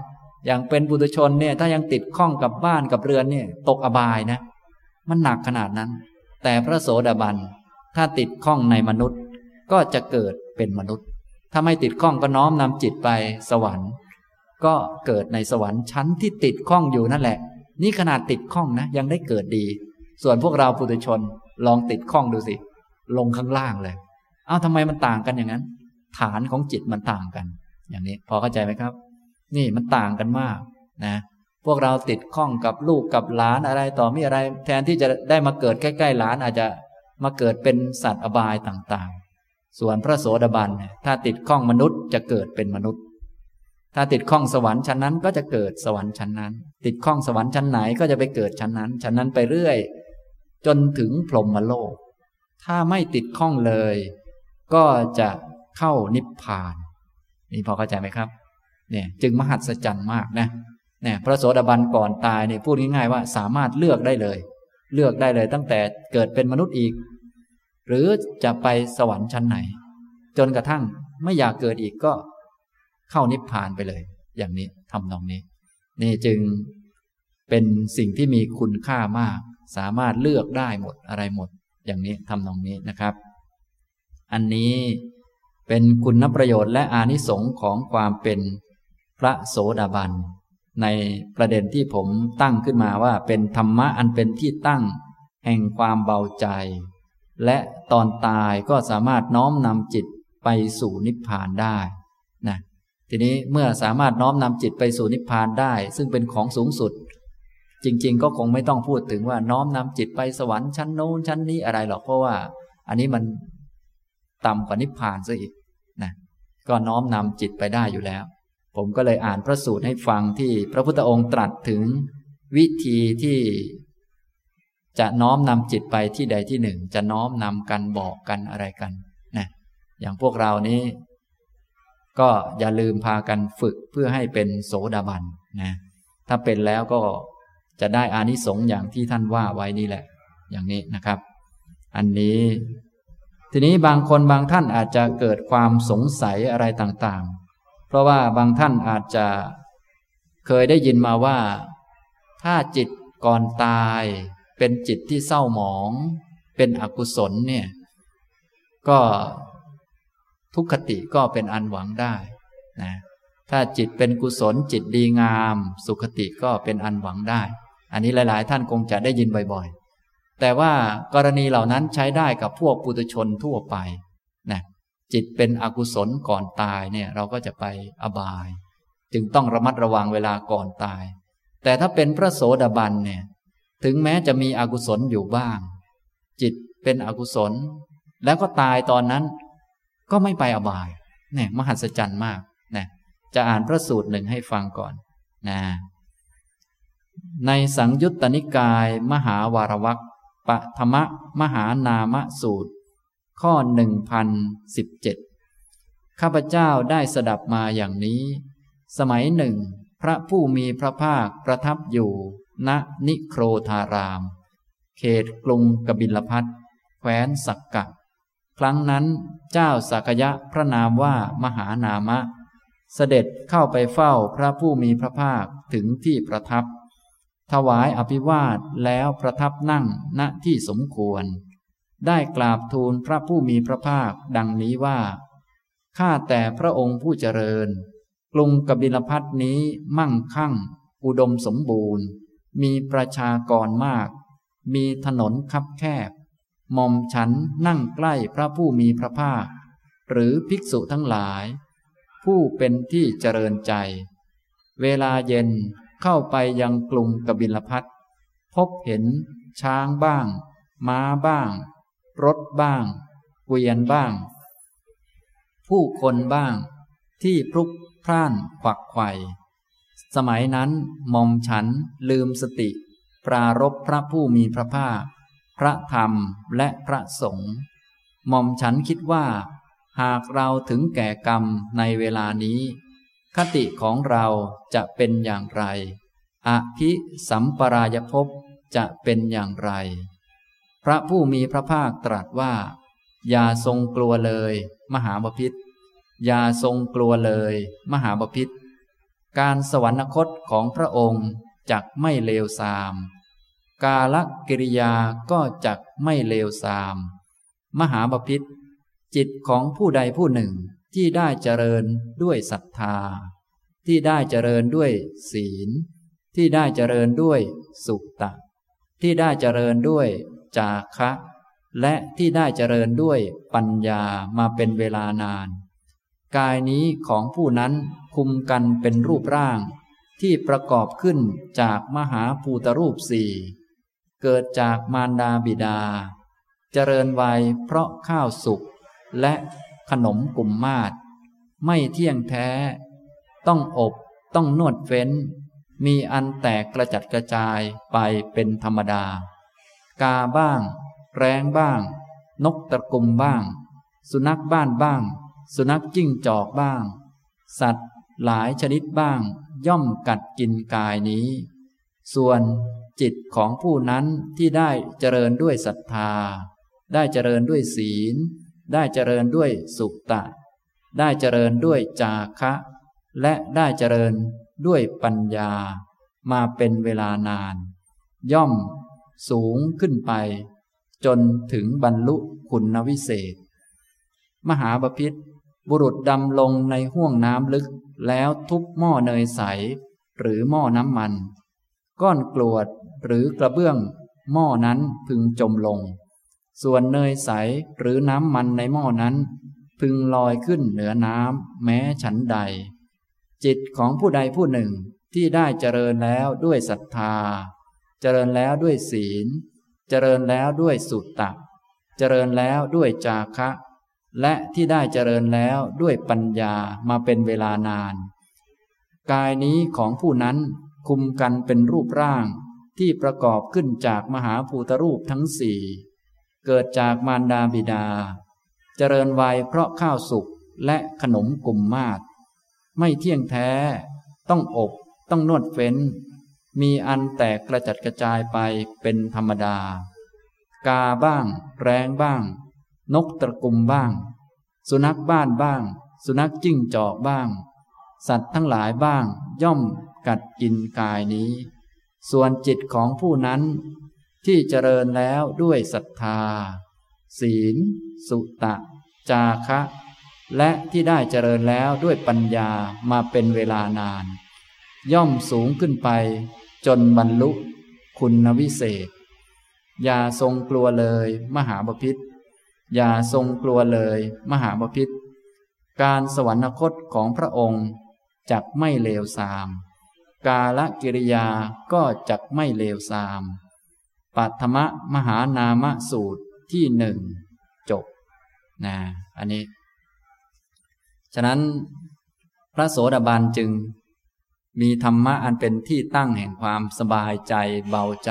อย่างเป็นบุตรชนเนี่ย ถ้ายังติดข้องกับบ้านกับเรือนเนี่ย ตกอบายนะ มันหนักขนาดนั้น แต่พระโสดาบันถ้าติดข้องในมนุษย์ ก็จะเกิดเป็นมนุษย์ ถ้าไม่ติดข้องก็น้อมนำจิตไปสวรรค์ ก็เกิดในสวรรค์ชั้นที่ติดข้องอยู่นั่นแหละ นี่ขนาดติดข้องนะ ยังได้เกิดดี ส่วนพวกเราปุถุชน ลองติดข้องดูสิ ลงข้างล่างเลย เอ้าทำไมมันต่างกันอย่างนั้น ฐานของจิตมันต่างกัน อย่างนี้ พอเข้าใจไหมครับ นี่มันต่างกันมากนะ พวกเราติดข้องกับลูกกับหลานอะไรต่อมีอะไร แทนที่จะได้มาเกิดใกล้ๆหลานอาจจะมาเกิดเป็นสัตว์อบายต่างๆ ส่วนพระโสดาบันถ้าติดข้องมนุษย์จะเกิดเป็นมนุษย์ ถ้าติดข้องสวรรค์ชั้นนั้นก็จะเกิดสวรรค์ชั้นนั้น ติดข้องสวรรค์ชั้นไหนก็จะไปเกิดชั้นนั้น ชั้นนั้นไปเรื่อย จนถึงพรหมโลก ถ้าไม่ติดข้องเลย ก็จะเข้านิพพาน นี่พอเข้าใจไหมครับ เนี่ยจึงมหัศจรรย์มากนะเนี่ยพระโสดาบันก่อนตายเนี่ยพูดง่ายๆว่าสามารถเลือกได้เลย เลือกได้เลยตั้งแต่เกิดเป็นมนุษย์อีก หรือจะไปสวรรค์ชั้นไหน จนกระทั่งไม่อยากเกิดอีกก็เข้านิพพานไปเลย อย่างนี้ทำนองนี้ นี่จึงเป็นสิ่งที่มีคุณค่ามาก สามารถเลือกได้หมดอะไรหมด อย่างนี้ทำนองนี้นะครับ อันนี้เป็นคุณประโยชน์และอานิสงส์ของความเป็นพระโสดาบัน ในประเด็นที่ผมตั้งขึ้นมาว่าเป็นธรรมะอันเป็นที่ตั้ง แห่งความเบาใจ และตอนตายก็สามารถน้อมนำจิตไปสู่นิพพานได้นะทีนี้เมื่อสามารถน้อมนำจิตไปสู่นิพพานได้ ซึ่งเป็นของสูงสุด จริง ๆ ก็คงไม่ต้องพูดถึงว่าน้อมนำจิตไปสวรรค์ชั้นโน้นชั้นนี้อะไรหรอกเพราะว่า อันนี้มันต่ำกว่านิพพานซะอีกนะก็น้อมนำจิตไปได้อยู่แล้ว ผมก็เลยอ่านพระสูตรให้ฟังที่พระพุทธองค์ตรัสถึงวิธีที่จะน้อมนำจิตไปที่ใดที่หนึ่ง จะน้อมนำกันบอกกันอะไรกันนะอย่างพวกเรานี้ ก็อย่าลืมพากันฝึกเพื่อให้เป็นโสดาบันนะถ้าเป็นแล้วก็ จะได้อานิสงส์อย่างที่ท่านว่าไว้นี่แหละ อย่างนี้นะครับ อันนี้ ทีนี้บางคนบางท่านอาจจะเกิดความสงสัยอะไรต่างๆ เพราะว่าบางท่านอาจจะเคยได้ยินมาว่า ถ้าจิตก่อนตาย เป็นจิตที่เศร้าหมอง เป็นอกุศลเนี่ย ก็ทุกขติก็เป็นอันหวังได้นะถ้าจิตเป็นกุศลจิตดีงาม สุขติก็เป็นอันหวังได้ อันนี้หลาย ๆ ท่านคงจะได้ยินบ่อยๆ แต่ว่ากรณีเหล่านั้นใช้ได้กับพวกปุถุชนทั่วไปนะจิตเป็นอกุศลก่อนตายเนี่ยเราก็จะไปอบาย จึงต้องระมัดระวังเวลาก่อนตาย แต่ถ้าเป็นพระโสดาบันเนี่ยถึงแม้จะมีอกุศลอยู่บ้าง จิตเป็นอกุศล แล้วก็ตายตอนนั้นก็ไม่ไปอบายเนี่ยมหัศจรรย์มากนะจะอ่านพระสูตรหนึ่งให้ฟังก่อนนะ ในสังยุตตนิกาย มหาวารวักปธรรมมหานามสูตร ข้อหนึ่งพันสิบเจ็ดข้าพเจ้าได้สดับมาอย่างนี้ สมัยหนึ่ง พระผู้มีพระภาคประทับอยู่ ณนิโครธาราม เขตกรุงกบิลพัทแคว้นสักกะ ครั้งนั้นเจ้าสักยะพระนามว่ามหานามะ เสด็จเข้าไปเฝ้าพระผู้มีพระภาคถึงที่ประทับ ถวายอภิวาทแล้วประทับนั่งณที่สมควร ได้กราบทูลพระผู้มีพระภาคดังนี้ว่า ข้าแต่พระองค์ผู้เจริญ กรุงกบิลพัทนี้มั่งคั่ง อุดมสมบูรณ์ มีประชากรมาก มีถนนคับแคบหม่อมฉันนั่งใกล้พระผู้มีพระภาค หรือภิกษุทั้งหลาย ผู้เป็นที่เจริญใจ เวลาเย็น เข้าไปยังกรุงกบิลพัทพบเห็น ช้างบ้าง ม้าบ้าง รถบ้างเกวียนบ้าง ผู้คนบ้าง ที่พลุกพล่านขวักไข่สมัยนั้นมอมฉันลืมสติ ปรารบพระผู้มีพระภาค พระธรรมและพระสงฆ์มอมฉันคิดว่า หากเราถึงแก่กรรมในเวลานี้ คติของเราจะเป็นอย่างไร อภิสัมปรายภพจะเป็นอย่างไร พระผู้มีพระภาคตรัสว่า อย่าทรงกลัวเลย มหาบพิษอย่าทรงกลัวเลย มหาบพิษการสวรรคตของพระองค์จักไม่เลวทราม กาลกิริยาก็จักไม่เลวทราม มหาบพิษจิตของผู้ใดผู้หนึ่ง ที่ได้เจริญด้วยศรัทธา ที่ได้เจริญด้วยศีล ที่ได้เจริญด้วยสุตตะ ที่ได้เจริญด้วยจาคะ และที่ได้เจริญด้วยปัญญามาเป็นเวลานาน กายนี้ของผู้นั้นคุมกันเป็นรูปร่าง ที่ประกอบขึ้นจากมหาภูตรูปสี่เกิดจากมารดาบิดา เจริญวัยเพราะข้าวสุกและ ขนมกลุ่มมาศไม่เที่ยงแท้ ต้องอบต้องนวดเฟ้น มีอันแตกกระจัดกระจายไปเป็นธรรมดา กาบ้าง แรงบ้าง นกตะกุมบ้าง สุนัขบ้านบ้าง สุนัขจิ้งจอกบ้าง สัตว์หลายชนิดบ้าง ย่อมกัดกินกายนี้ ส่วนจิตของผู้นั้นที่ได้เจริญด้วยศรัทธา ได้เจริญด้วยศีล ได้เจริญด้วยสุตตะ ได้เจริญด้วยจาคะ และได้เจริญด้วยปัญญา มาเป็นเวลานาน ย่อมสูงขึ้นไป จนถึงบรรลุคุณวิเศษ มหาบพิษบุรุษดำลงในห้วงน้ำลึกแล้วทุบหม้อเนยใส หรือหม้อน้ำมัน ก้อนกรวดหรือกระเบื้อง หม้อนั้นพึงจมลง ส่วนเนยใสหรือน้ำมันในหม้อนั้น พึงลอยขึ้นเหนือน้ำแม้ฉันใด จิตของผู้ใดผู้หนึ่งที่ได้เจริญแล้วด้วยศรัทธา เจริญแล้วด้วยศีล เจริญแล้วด้วยสุตตะ เจริญแล้วด้วยจาคะ และที่ได้เจริญแล้วด้วยปัญญามาเป็นเวลานาน กายนี้ของผู้นั้นคุมกันเป็นรูปร่างที่ประกอบขึ้นจากมหาภูตรูปทั้งสี่ เกิดจากมารดาบิดา เจริญวัยเพราะข้าวสุกและขนมกลุ่มมาศไม่เที่ยงแท้ ต้องอบ ต้องนวดเฟ้น มีอันแตกกระจัดกระจายไปเป็นธรรมดา กาบ้าง แรงบ้าง นกตะกุมบ้าง สุนัขบ้านบ้าง สุนัขจิ้งจอกบ้าง สัตว์ทั้งหลายบ้างย่อมกัดกินกายนี้ ส่วนจิตของผู้นั้น ที่เจริญแล้วด้วยศรัทธา ศีล สุตะ จาคะ และที่ได้เจริญแล้วด้วยปัญญามาเป็นเวลานาน ย่อมสูงขึ้นไป จนบรรลุ คุณวิเศษ อย่าทรงกลัวเลย มหาบพิษอย่าทรงกลัวเลย มหาบพิษการสวรรคตของพระองค์จักไม่เลวทราม กาลกิริยาก็จักไม่เลวทราม ปัตมะมหานามสูตรที่หนึ่งจบนะอันนี้ ฉะนั้นพระโสดาบันจึงมีธรรมะอันเป็นที่ตั้งแห่งความสบายใจเบาใจ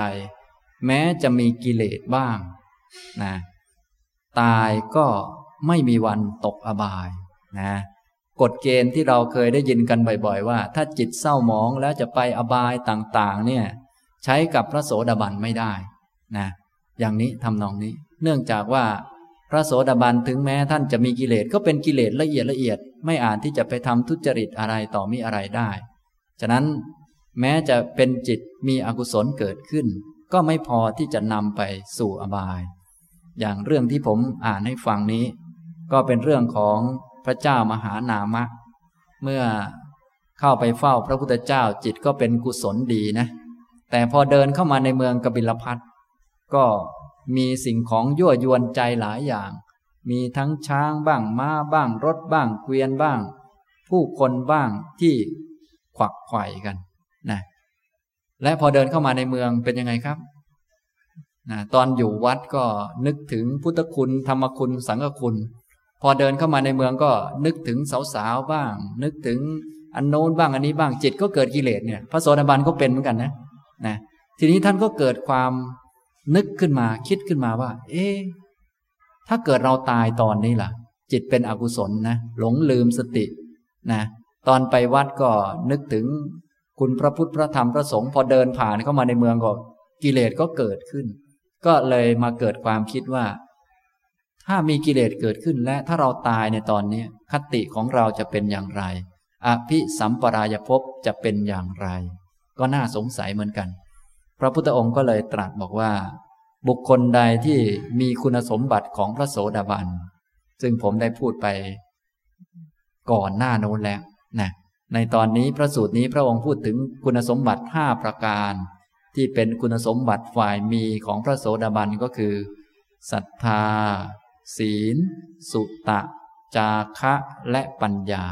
แม้จะมีกิเลสบ้างนะตายก็ไม่มีวันตกอบายนะกฎเกณฑ์ที่เราเคยได้ยินกันบ่อย ๆ ว่า ถ้าจิตเศร้าหมองแล้วจะไปอบายต่าง ๆ เนี่ย ใช้กับพระโสดาบันไม่ได้นะอย่างนี้ทำนองนี้ เนื่องจากว่าพระโสดาบันถึงแม้ท่านจะมีกิเลสก็เป็นกิเลสละเอียดละเอียด ไม่อาจที่จะไปทำทุจริตอะไรต่อมีอะไรได้ ฉะนั้นแม้จะเป็นจิตมีอกุศลเกิดขึ้น ก็ไม่พอที่จะนำไปสู่อบาย อย่างเรื่องที่ผมอ่านให้ฟังนี้ ก็เป็นเรื่องของพระเจ้ามหานามะ เมื่อเข้าไปเฝ้าพระพุทธเจ้าจิตก็เป็นกุศลดีนะ แต่พอเดินเข้ามาในเมืองกบิลพัทก็มีสิ่งของยั่วยวนใจหลายอย่าง มีทั้งช้างบ้างม้าบ้าง รถบ้างเกวียนบ้าง ผู้คนบ้างที่ขวักไขว่กันนะและพอเดินเข้ามาในเมืองเป็นยังไงครับนะตอนอยู่วัดก็นึกถึงพุทธคุณธรรมคุณสังฆคุณ พอเดินเข้ามาในเมืองก็นึกถึงสาวๆบ้าง นึกถึงอันโน้นบ้างอันนี้บ้างจิตก็เกิดกิเลสเนี่ย พระโสดาบันก็เป็นเหมือนกันนะ นะทีนี้ท่านก็เกิดความนึกขึ้นมาคิดขึ้นมาว่า เอ๊ถ้าเกิดเราตายตอนนี้ล่ะ จิตเป็นอกุศลนะหลงลืมสตินะตอนไปวัดก็นึกถึงคุณพระพุทธพระธรรมพระสงฆ์พอเดินผ่านเข้ามาในเมืองก็กิเลสก็เกิดขึ้น ก็เลยมาเกิดความคิดว่า ถ้ามีกิเลสเกิดขึ้นและถ้าเราตายในตอนนี้คติของเราจะเป็นอย่างไร อภิสัมปรายภพจะเป็นอย่างไร ก็น่าสงสัยเหมือนกัน พระพุทธองค์ก็เลยตรัสบอกว่า บุคคลใดที่มีคุณสมบัติของพระโสดาบัน ซึ่งผมได้พูดไปก่อนหน้าโน้นแล้วนะในตอนนี้พระสูตรนี้พระองค์พูดถึงคุณสมบัติห้าประการ ที่เป็นคุณสมบัติฝ่ายมีของพระโสดาบันก็คือศรัทธา ศีล สุตะ จาคะและปัญญา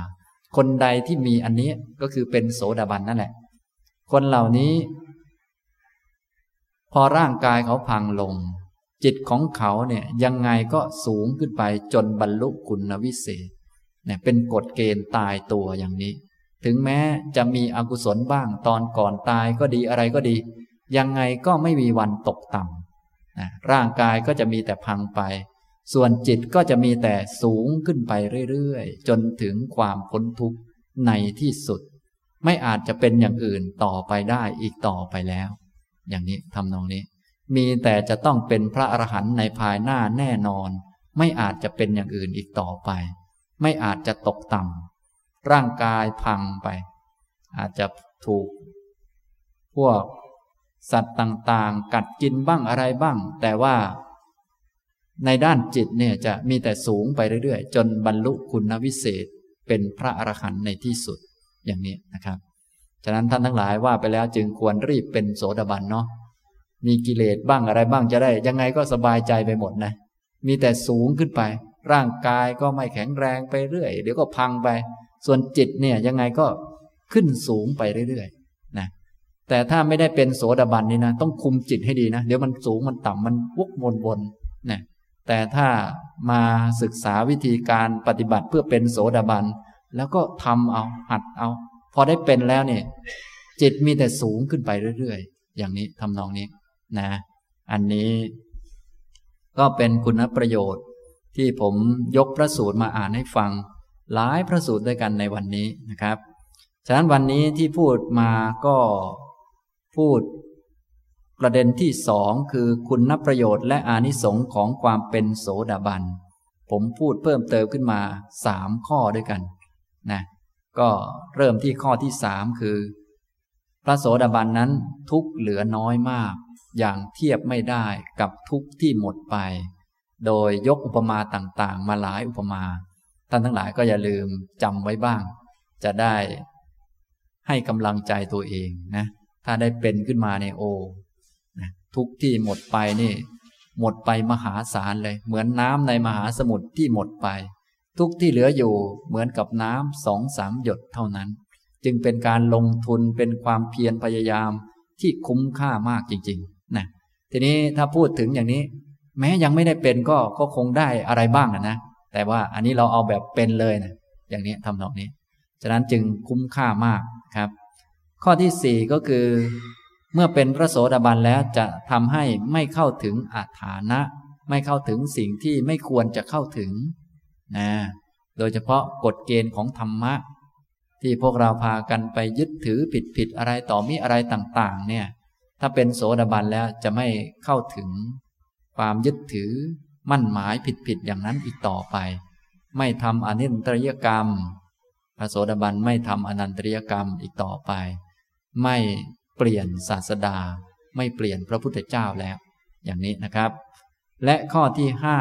คนใดที่มีอันนี้ก็คือเป็นโสดาบันนั่นแหละ คนเหล่านี้ พอร่างกายเขาพังลง จิตของเขาเนี่ยยังไงก็สูงขึ้นไปจนบรรลุคุณวิเศษเนี่ยเป็นกฎเกณฑ์ตายตัวอย่างนี้ ถึงแม้จะมีอกุศลบ้างตอนก่อนตายก็ดีอะไรก็ดี ยังไงก็ไม่มีวันตกต่ำนะร่างกายก็จะมีแต่พังไป ส่วนจิตก็จะมีแต่สูงขึ้นไปเรื่อยๆ จนถึงความพ้นทุกข์ในที่สุด ไม่อาจจะเป็นอย่างอื่นต่อไปได้อีกต่อไปแล้ว อย่างนี้ทำนองนี้ มีแต่จะต้องเป็นพระอรหันต์ในภายหน้าแน่นอน ไม่อาจจะเป็นอย่างอื่นอีกต่อไป ไม่อาจจะตกต่ำร่างกายพังไป อาจจะถูก พวกสัตว์ต่างๆ กัดกินบ้างอะไรบ้าง แต่ว่า ในด้านจิตเนี่ยจะมีแต่สูงไปเรื่อยๆ จนบรรลุคุณวิเศษเป็นพระอรหันต์ในที่สุด อย่างนี้นะครับ ฉะนั้นท่านทั้งหลายว่าไปแล้วจึงควรรีบเป็นโสดาบันเนาะมีกิเลสบ้างอะไรบ้างจะได้ ยังไงก็สบายใจไปหมดนะ มีแต่สูงขึ้นไป ร่างกายก็ไม่แข็งแรงไปเรื่อย เดี๋ยวก็พังไป ส่วนจิตเนี่ยยังไงก็ขึ้นสูงไปเรื่อยๆนะแต่ถ้าไม่ได้เป็นโสดาบันนี่นะ ต้องคุมจิตให้ดีนะ เดี๋ยวมันสูงมันต่ำมันวกวนวนนะแต่ถ้ามาศึกษาวิธีการปฏิบัติเพื่อเป็นโสดาบัน แล้วก็ทำเอา หัดเอา พอได้เป็นแล้วเนี่ย จิตมีแต่สูงขึ้นไปเรื่อยๆ อย่างนี้ทำนองนี้นะ อันนี้ ก็เป็นคุณประโยชน์ ที่ผมยกพระสูตรมาอ่านให้ฟัง หลายพระสูตรด้วยกันในวันนี้นะครับ ฉะนั้นวันนี้ที่พูดมาก็พูดประเด็นที่สองคือคุณนประโยชน์และอานิสงส์ของความเป็นโสดาบัน ผมพูดเพิ่มเติมขึ้นมาสามข้อด้วยกัน นะก็เริ่มที่ข้อที่สามคือ พระโสดาบันนั้นทุกเหลือน้อยมาก อย่างเทียบไม่ได้กับทุกที่หมดไป โดยยกอุปมาต่างๆ มาหลายอุปมา ท่านทั้งหลายก็อย่าลืมจำไว้บ้าง จะได้ให้กำลังใจตัวเองนะ ถ้าได้เป็นขึ้นมาในโอนะทุกที่หมดไปนี่ หมดไปมหาศาลเลย เหมือนน้ำในมหาสมุทรที่หมดไป ทุกที่เหลืออยู่เหมือนกับน้ำสองสามหยดเท่านั้น จึงเป็นการลงทุนเป็นความเพียรพยายามที่คุ้มค่ามากจริงๆนะทีนี้ถ้าพูดถึงอย่างนี้ แม้ยังไม่ได้เป็นก็ก็คงได้อะไรบ้างนะแต่ว่าอันนี้เราเอาแบบเป็นเลยนะอย่างนี้ทำนองนี้ ฉะนั้นจึงคุ้มค่ามากครับ ข้อที่สี่ก็คือ เมื่อเป็นพระโสดาบันแล้วจะทำให้ไม่เข้าถึงอาถานะ ไม่เข้าถึงสิ่งที่ไม่ควรจะเข้าถึง นะโดยเฉพาะกฎเกณฑ์ของธรรมะ ที่พวกเราพากันไปยึดถือผิดผิดอะไรต่อมีอะไรต่าง ๆ เนี่ย ถ้าเป็นโสดาบันแล้วจะไม่เข้าถึง ความยึดถือมั่นหมายผิดๆอย่างนั้นอีกต่อไป ไม่ทำอนินตริยกรรมพระโสดาบันไม่ทำอนันตริยกรรมอีกต่อไป ไม่เปลี่ยนศาสดา ไม่เปลี่ยนพระพุทธเจ้าแล้ว อย่างนี้นะครับ และข้อที่ห้า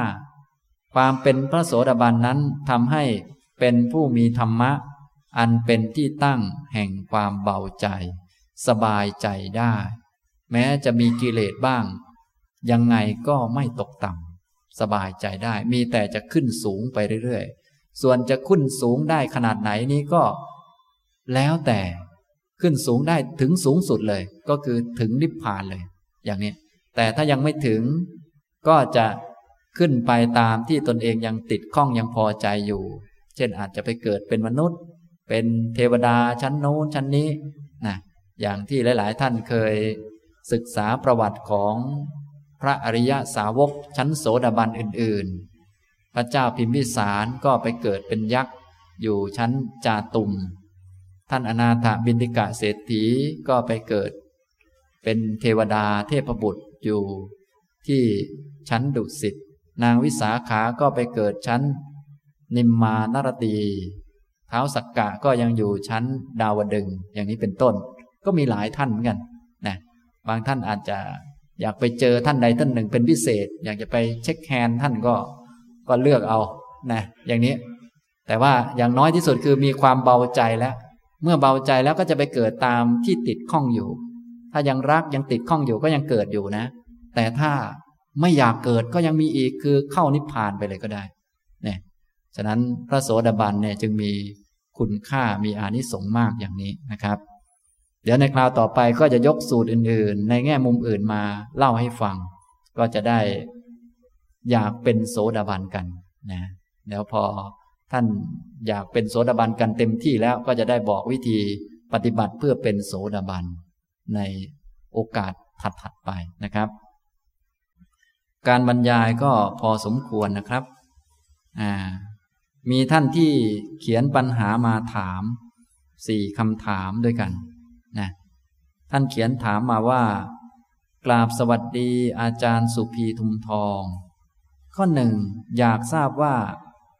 ความเป็นพระโสดาบันนั้นทำให้เป็นผู้มีธรรมะ อันเป็นที่ตั้งแห่งความเบาใจ สบายใจได้ แม้จะมีกิเลสบ้าง ยังไงก็ไม่ตกต่ำสบายใจได้ มีแต่จะขึ้นสูงไปเรื่อยๆ ส่วนจะขึ้นสูงได้ขนาดไหนนี้ก็ แล้วแต่ขึ้นสูงได้ถึงสูงสุดเลย ก็คือถึงนิพพานเลย อย่างนี้ แต่ถ้ายังไม่ถึงก็จะ ขึ้นไปตามที่ตนเองยังติดข้องยังพอใจอยู่ เช่นอาจจะไปเกิดเป็นมนุษย์ เป็นเทวดาชั้นโน้นชั้นนี้นะอย่างที่หลาย ๆ ท่านเคยศึกษาประวัติของพระอริยสาวกชั้นโสดาบันอื่น ๆ พระเจ้าพิมพิสารก็ไปเกิดเป็นยักษ์อยู่ชั้นจาตุม ท่านอนาถบินติกะเศรษฐีก็ไปเกิด เป็นเทวดาเทพบุตรอยู่ที่ชั้นดุสิต นางวิสาขาก็ไปเกิดชั้น นิมมานรตีเท้าสักกะก็ยังอยู่ชั้นดาวดึงอย่างนี้เป็นต้น ก็มีหลายท่านเหมือนกันนะบางท่านอาจจะอยากไปเจอท่านใดท่านหนึ่งเป็นพิเศษ อยากจะไปเช็คแฮนท่านก็ก็เลือกเอานะอย่างนี้ แต่ว่าอย่างน้อยที่สุดคือมีความเบาใจแล้ว เมื่อเบาใจแล้วก็จะไปเกิดตามที่ติดข้องอยู่ ถ้ายังรักยังติดข้องอยู่ก็ยังเกิดอยู่นะ แต่ถ้า ไม่อยากเกิดก็ยังมีอีกคือเข้านิพพานไปเลยก็ได้เนี่ยฉะนั้นพระโสดาบันเนี่ยจึงมีคุณค่ามีอานิสงส์มากอย่างนี้นะครับ เดี๋ยวในคราวต่อไปก็จะยกสูตรอื่น ๆ ในแง่มุมอื่นมาเล่าให้ฟัง ก็จะได้อยากเป็นโสดาบันกันนะแล้วพอท่านอยากเป็นโสดาบันกันเต็มที่แล้วก็จะได้บอกวิธีปฏิบัติเพื่อเป็นโสดาบันในโอกาสถัดๆไปนะครับ การบรรยายก็พอสมควรนะครับ อ่า มีท่านที่เขียนปัญหามาถามสี่คำถามด้วยกันนะท่านเขียนถามมาว่า กราบสวัสดีอาจารย์สุภีทุมทอง ข้อหนึ่งอยากทราบว่า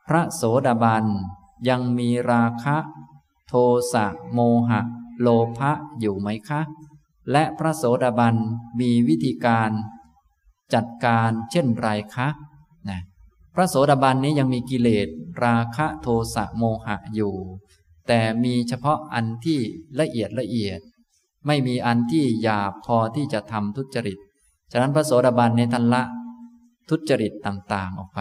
พระโสดาบันยังมีราคะ โทสะโมหะ โลภะอยู่ไหมคะ และพระโสดาบันมีวิธีการ จัดการเช่นไรคะนะพระโสดาบันนี้ยังมีกิเลสราคะโทสะโมหะอยู่ แต่มีเฉพาะอันที่ละเอียดละเอียด ไม่มีอันที่หยาบพอที่จะทำทุจริต ฉะนั้นพระโสดาบันในทันละทุจริตต่างๆออกไป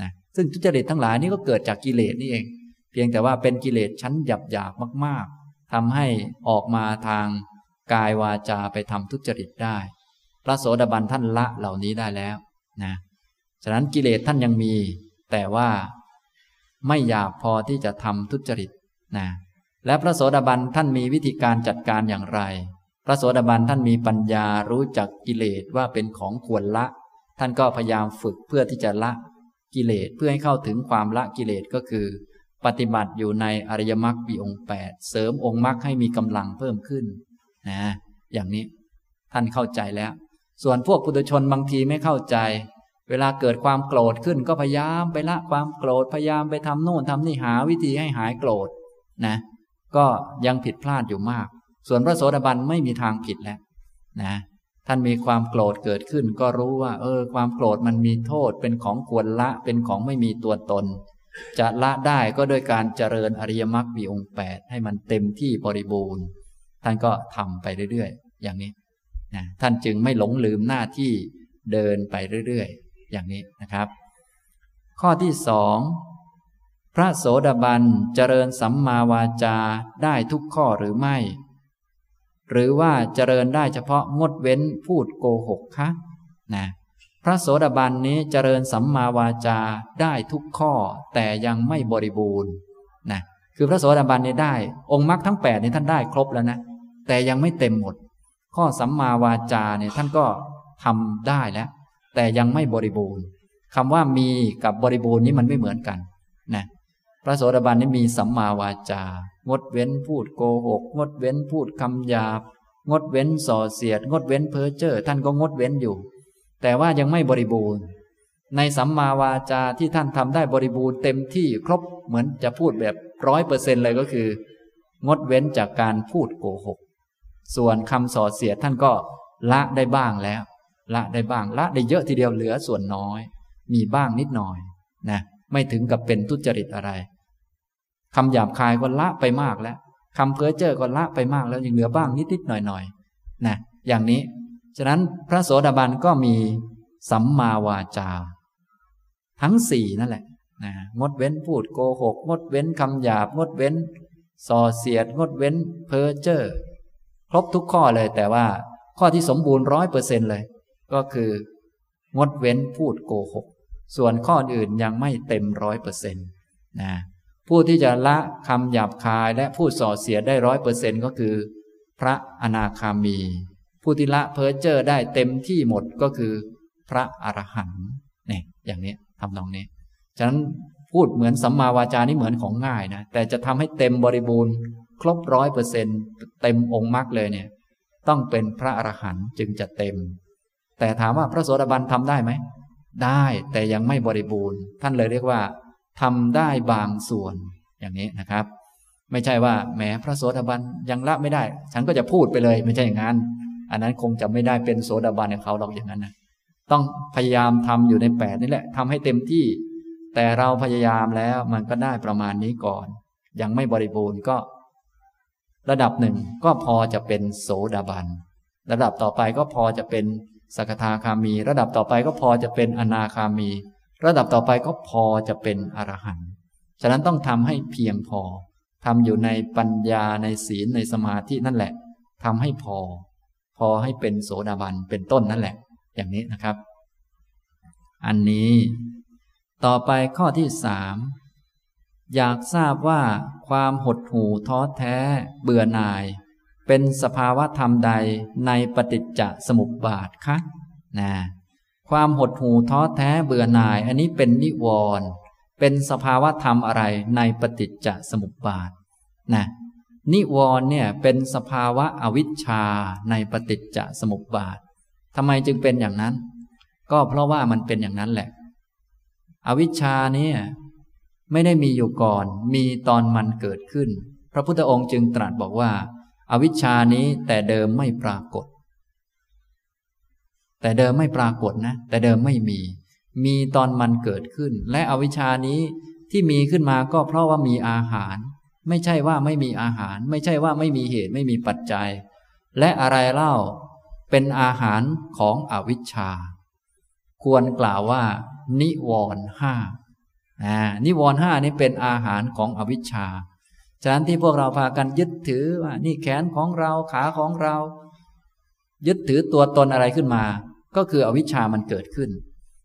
นะซึ่งทุจริตทั้งหลายนี่ก็เกิดจากกิเลสนี่เอง เพียงแต่ว่าเป็นกิเลสชั้นหยาบๆมาก ๆทำให้ออกมาทางกายวาจาไปทำทุจริตได้ พระโสดาบันท่านละเหล่านี้ได้แล้วนะฉะนั้นกิเลสท่านยังมี แต่ว่าไม่หยาบพอที่จะทำทุจริตนะและพระโสดาบันท่านมีวิธีการจัดการอย่างไร พระโสดาบันท่านมีปัญญารู้จักกิเลสว่าเป็นของควรละ ท่านก็พยายามฝึกเพื่อที่จะละกิเลสเพื่อให้เข้าถึงความละกิเลสก็คือ ปฏิบัติอยู่ในอริยมรรคปีองค์แปดเสริมองค์มรรคให้มีกำลังเพิ่มขึ้นนะอย่างนี้ท่านเข้าใจแล้ว ส่วนพวกปุถุชนบางทีไม่เข้าใจ เวลาเกิดความโกรธขึ้นก็พยายามไปละความโกรธพยายามไปทำโน่นทำนี่หาวิธีให้หายโกรธนะ ก็ยังผิดพลาดอยู่มาก ส่วนพระโสดาบันไม่มีทางผิดแล้วนะท่านมีความโกรธเกิดขึ้น ก็รู้ว่า เออ ความโกรธมันมีโทษเป็นของควรละเป็นของไม่มีตัวตน จะละได้ก็โดยการเจริญอริยมรรคมีองค์แปดให้มันเต็มที่บริบูรณ์ ท่านก็ทำไปเรื่อยๆ อย่างนี้ นะท่านจึงไม่หลงลืมหน้าที่เดินไปเรื่อยๆ อย่างนี้นะครับ ข้อที่สองพระโสดาบันเจริญสัมมาวาจาได้ทุกข้อหรือไม่ หรือว่าเจริญได้เฉพาะงดเว้นพูดโกหกคะนะพระโสดาบันนี้เจริญสัมมาวาจาได้ทุกข้อแต่ยังไม่บริบูรณ์นะคือพระโสดาบันนี้ได้ องค์มรรคทั้งแปดนี้ท่านได้ครบแล้วนะ แต่ยังไม่เต็มหมด ข้อสัมมาวาจาเนี่ยท่านก็ทำได้แล้ว แต่ยังไม่บริบูรณ์คำว่ามีกับบริบูรณ์นี้มันไม่เหมือนกันนะพระโสดาบันนี่มีสัมมาวาจา งดเว้นพูดโกหก งดเว้นพูดคำหยาบ งดเว้นส่อเสียด งดเว้นเพ้อเจ้อท่านก็งดเว้นอยู่ แต่ว่ายังไม่บริบูรณ์ ในสัมมาวาจาที่ท่านทำได้บริบูรณ์เต็มที่ครบเหมือนจะพูดแบบร้อยเปอร์เซ็นเลยก็คือ งดเว้นจากการพูดโกหก ส่วนคำส่อเสียดท่านก็ละได้บ้างแล้ว ละได้บ้างละได้เยอะทีเดียวเหลือส่วนน้อย มีบ้างนิดหน่อยนะไม่ถึงกับเป็นทุจริตอะไรคำหยาบคายก็ละไปมากแล้วคำเพ้อเจ้อก็ละไปมากแล้วยังเหลือบ้างนิดนิดหน่อยหน่อยนะอย่างนี้ฉะนั้นพระโสดาบันก็มีสัมมาวาจา ทั้งสี่นั่นแหละนะงดเว้นพูดโกหก งดเว้นคำหยาบ งดเว้น ส่อเสียด งดเว้นเพ้อเจ้อ ครบทุกข้อเลย แต่ว่าข้อที่สมบูรณ์ร้อยเปอร์เซ็นเลย ก็คืองดเว้นพูดโกหก ส่วนข้ออื่นยังไม่เต็มร้อยเปอร์เซ็นต์นะผู้ที่จะละคำหยาบคายและพูดส่อเสียได้ร้อยเปอร์เซ็นต์ก็คือ พระอนาคามี ผู้ที่ละเพ้อเจ้อได้เต็มที่หมดก็คือ พระอรหันต์เนี่ยอย่างนี้ทำนองนี้ ฉะนั้นพูดเหมือนสัมมาวาจานี่เหมือนของง่ายนะ แต่จะทำให้เต็มบริบูรณ์ ครบร้อยเปอร์เซ็นต์เต็มองค์มรรคเลยเนี่ย ต้องเป็นพระอรหันต์จึงจะเต็ม แต่ถามว่าพระโสดาบันทำได้ไหม ได้แต่ยังไม่บริบูรณ์ ท่านเลยเรียกว่าทำได้บางส่วนอย่างนี้นะครับ ไม่ใช่ว่าแหมพระโสดาบันยังละไม่ได้ ฉันก็จะพูดไปเลยไม่ใช่อย่างนั้น อันนั้นคงจะไม่ได้เป็นโสดาบันของเขาหรอกอย่างนั้นนะต้องพยายามทำอยู่ในแปดนี่แหละทำให้เต็มที่ แต่เราพยายามแล้วมันก็ได้ประมาณนี้ก่อน ยังไม่บริบูรณ์ก็ ระดับหนึ่งก็พอจะเป็นโสดาบัน ระดับต่อไปก็พอจะเป็นสกทาคามี ระดับต่อไปก็พอจะเป็นอนาคามี ระดับต่อไปก็พอจะเป็นอรหันต์ฉะนั้นต้องทำให้เพียงพอทำอยู่ในปัญญาในศีลในสมาธินั่นแหละทำให้พอ พอให้เป็นโสดาบันเป็นต้นนั่นแหละ อย่างนี้นะครับ อันนี้ ต่อไปข้อที่สาม อยากทราบว่าความหดหู่ท้อแท้เบื่อหน่าย เป็นสภาวะธรรมใดในปฏิจจสมุปบาทคะนะความหดหู่ท้อแท้เบื่อหน่าย อันนี้เป็นนิวรณ์เป็นสภาวะธรรมอะไรในปฏิจจสมุปบาทนะนิวรณ์เนี่ยเป็นสภาวะอวิชชาในปฏิจจสมุปบาททำไมจึงเป็นอย่างนั้น ก็เพราะว่ามันเป็นอย่างนั้นแหละ อวิชชาเนี่ย ไม่ได้มีอยู่ก่อน มีตอนมันเกิดขึ้น พระพุทธองค์จึงตรัสบอกว่าอาวิชชานี้แต่เดิมไม่ปรากฏ แต่เดิมไม่ปรากฏนะ แต่เดิมไม่มี มีตอนมันเกิดขึ้น และอวิชชานี้ที่มีขึ้นมาก็เพราะว่ามีอาหาร ไม่ใช่ว่าไม่มีอาหาร ไม่ใช่ว่าไม่มีเหตุไม่มีปัจจัย และอะไรเล่าเป็นอาหารของอวิชชา ควรกล่าวว่า นิวรห้า นิวรณ์ห้านี้เป็นอาหารของอวิชชา ฉะนั้นที่พวกเราพากันยึดถือว่านี่แขนของเราขาของเรา ยึดถือตัวตนอะไรขึ้นมา ก็คืออวิชชามันเกิดขึ้น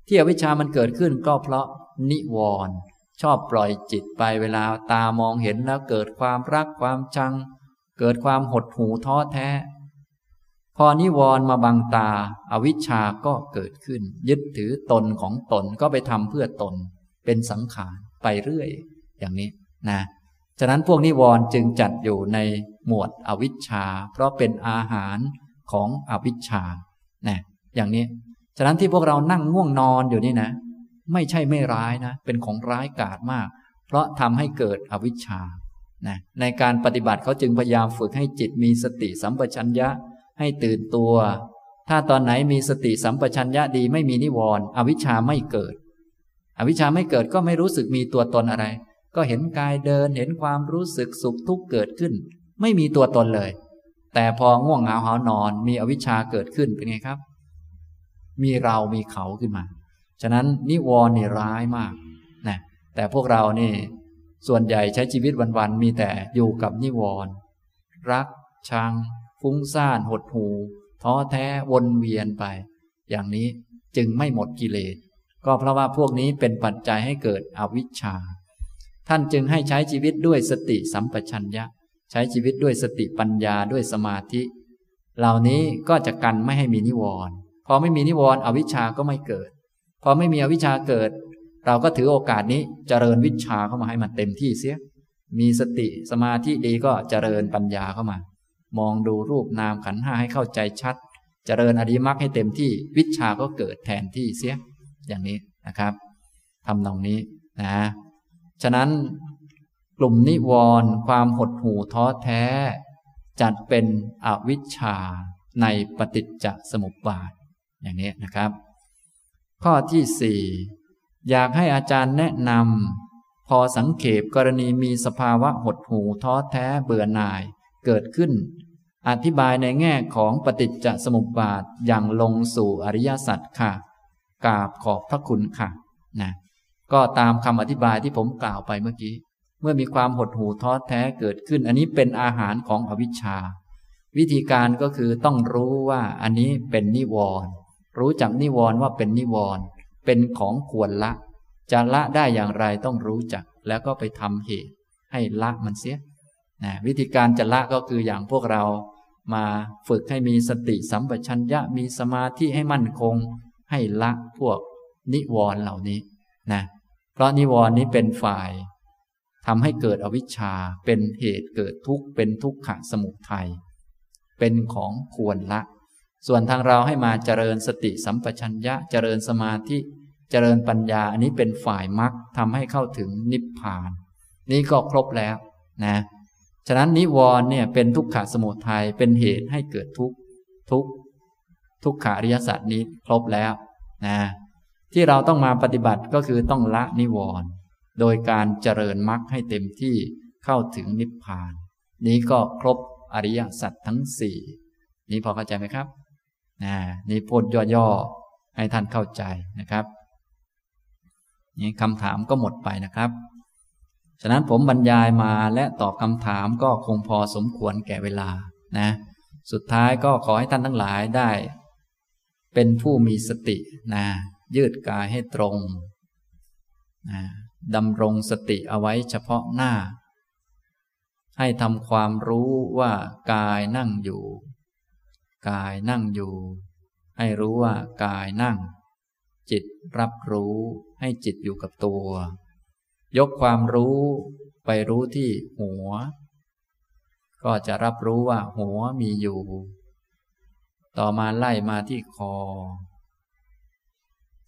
ที่อวิชชามันเกิดขึ้นก็เพราะนิวรณ์ชอบปล่อยจิตไปเวลาตามองเห็นแล้วเกิดความรักความชัง เกิดความหดหู่ท้อแท้ พอนิวรณ์มาบังตาอาวิชชาก็เกิดขึ้น ยึดถือตนของตนก็ไปทำเพื่อตน เป็นสังขารไปเรื่อย อย่างนี้นะฉะนั้นพวกนิวรณ์จึงจัดอยู่ในหมวดอวิชชา เพราะเป็นอาหารของอวิชชานะอย่างนี้ ฉะนั้นที่พวกเรานั่งง่วงนอนอยู่นี่นะ ไม่ใช่ไม่ร้ายนะ เป็นของร้ายกาจมาก เพราะทำให้เกิดอวิชชานะในการปฏิบัติเขาจึงพยายามฝึกให้จิตมีสติสัมปชัญญะให้ตื่นตัว ถ้าตอนไหนมีสติสัมปชัญญะดีไม่มีนิวรณ์อวิชชาไม่เกิด อวิชชาไม่เกิดก็ไม่รู้สึกมีตัวตนอะไร ก็เห็นกายเดินเห็นความรู้สึกสุขทุกข์เกิดขึ้น ไม่มีตัวตนเลย แต่พอง่วงเหงาหานอน มีอวิชชาเกิดขึ้นเป็นไงครับ มีเรามีเขาขึ้นมา ฉะนั้นนิวรณ์นี่ร้ายมากนะแต่พวกเรานี่ ส่วนใหญ่ใช้ชีวิตวันๆมีแต่อยู่กับนิวรณ์รักชัง ฟุ้งซ่านหดหูท้อแท้วนเวียนไป อย่างนี้จึงไม่หมดกิเลส ก็เพราะว่าพวกนี้เป็นปัจจัยให้เกิดอวิชชา ท่านจึงให้ใช้ชีวิตด้วยสติสัมปชัญญะ ใช้ชีวิตด้วยสติปัญญาด้วยสมาธิ เหล่านี้ก็จะกันไม่ให้มีนิวรณ์พอไม่มีนิวรณ์อวิชชาก็ไม่เกิด พอไม่มีอวิชชาเกิด เราก็ถือโอกาสนี้เจริญวิชาเข้ามาให้มันเต็มที่เสีย มีสติสมาธิดีก็เจริญปัญญาเข้ามา มองดูรูปนามขันห้าให้เข้าใจชัด เจริญอริมักให้เต็มที่วิชาก็เกิดแทนที่เสีย อย่างนี้นะครับทำตรงนี้นะฉะนั้นกลุ่มนิวรณ์ความหดหู่ท้อแท้ จัดเป็นอวิชชาในปฏิจจสมุปบาท อย่างนี้นะครับ ข้อที่สี่อยากให้อาจารย์แนะนำพอสังเขปกรณีมีสภาวะหดหู่ท้อแท้เบื่อหน่ายเกิดขึ้น อธิบายในแง่ของปฏิจจสมุปบาทอย่างลงสู่อริยสัจค่ะ กราบขอบพระคุณค่ะนะก็ตามคำอธิบายที่ผมกล่าวไปเมื่อกี้ เมื่อมีความหดหู่ท้อแท้เกิดขึ้น อันนี้เป็นอาหารของอวิชชา วิธีการก็คือต้องรู้ว่าอันนี้เป็นนิวรณ์รู้จักนิวรณ์ว่าเป็นนิวรณ์เป็นของควรละ จะละได้อย่างไรต้องรู้จัก แล้วก็ไปทำเหตุ ให้ละมันเสียนะวิธีการจะละก็คืออย่างพวกเรามาฝึกให้มีสติสัมปชัญญะมีสมาธิให้มั่นคง ให้ละพวกนิวรณ์เหล่านี้นะเพราะนิวรณ์นี้เป็นฝ่ายทำให้เกิดอวิชชาเป็นเหตุเกิดทุกข์เป็นทุกขะสมุทัยเป็นของควรละ ส่วนทางเราให้มาเจริญสติสัมปชัญญะเจริญสมาธิเจริญปัญญาอันนี้เป็นฝ่ายมรรคทำให้เข้าถึงนิพพาน นี่ก็ครบแล้วนะฉะนั้นนิวรณ์เนี่ยเป็นทุกขะสมุทัยเป็นเหตุให้เกิดทุกข์ทุกข์ ทุกขาริยสัจนี้ครบแล้วนะที่เราต้องมาปฏิบัติก็คือต้องละนิวรณ์โดยการเจริญมรรคให้เต็มที่เข้าถึงนิพพาน นี้ก็ครบอริยสัจทั้งสี่นี้พอเข้าใจไหมครับนะนี่พูดย่อๆให้ท่านเข้าใจนะครับนี่คำถามก็หมดไปนะครับ ฉะนั้นผมบรรยายมาและตอบคำถามก็คงพอสมควรแก่เวลานะ สุดท้ายก็ขอให้ท่านทั้งหลายได้ เป็นผู้มีสตินะยืดกายให้ตรงนะดำรงสติเอาไว้เฉพาะหน้า ให้ทำความรู้ว่ากายนั่งอยู่ กายนั่งอยู่ ให้รู้ว่ากายนั่ง จิตรับรู้ให้จิตอยู่กับตัว ยกความรู้ไปรู้ที่หัว ก็จะรับรู้ว่าหัวมีอยู่ ต่อมาไล่มาที่คอ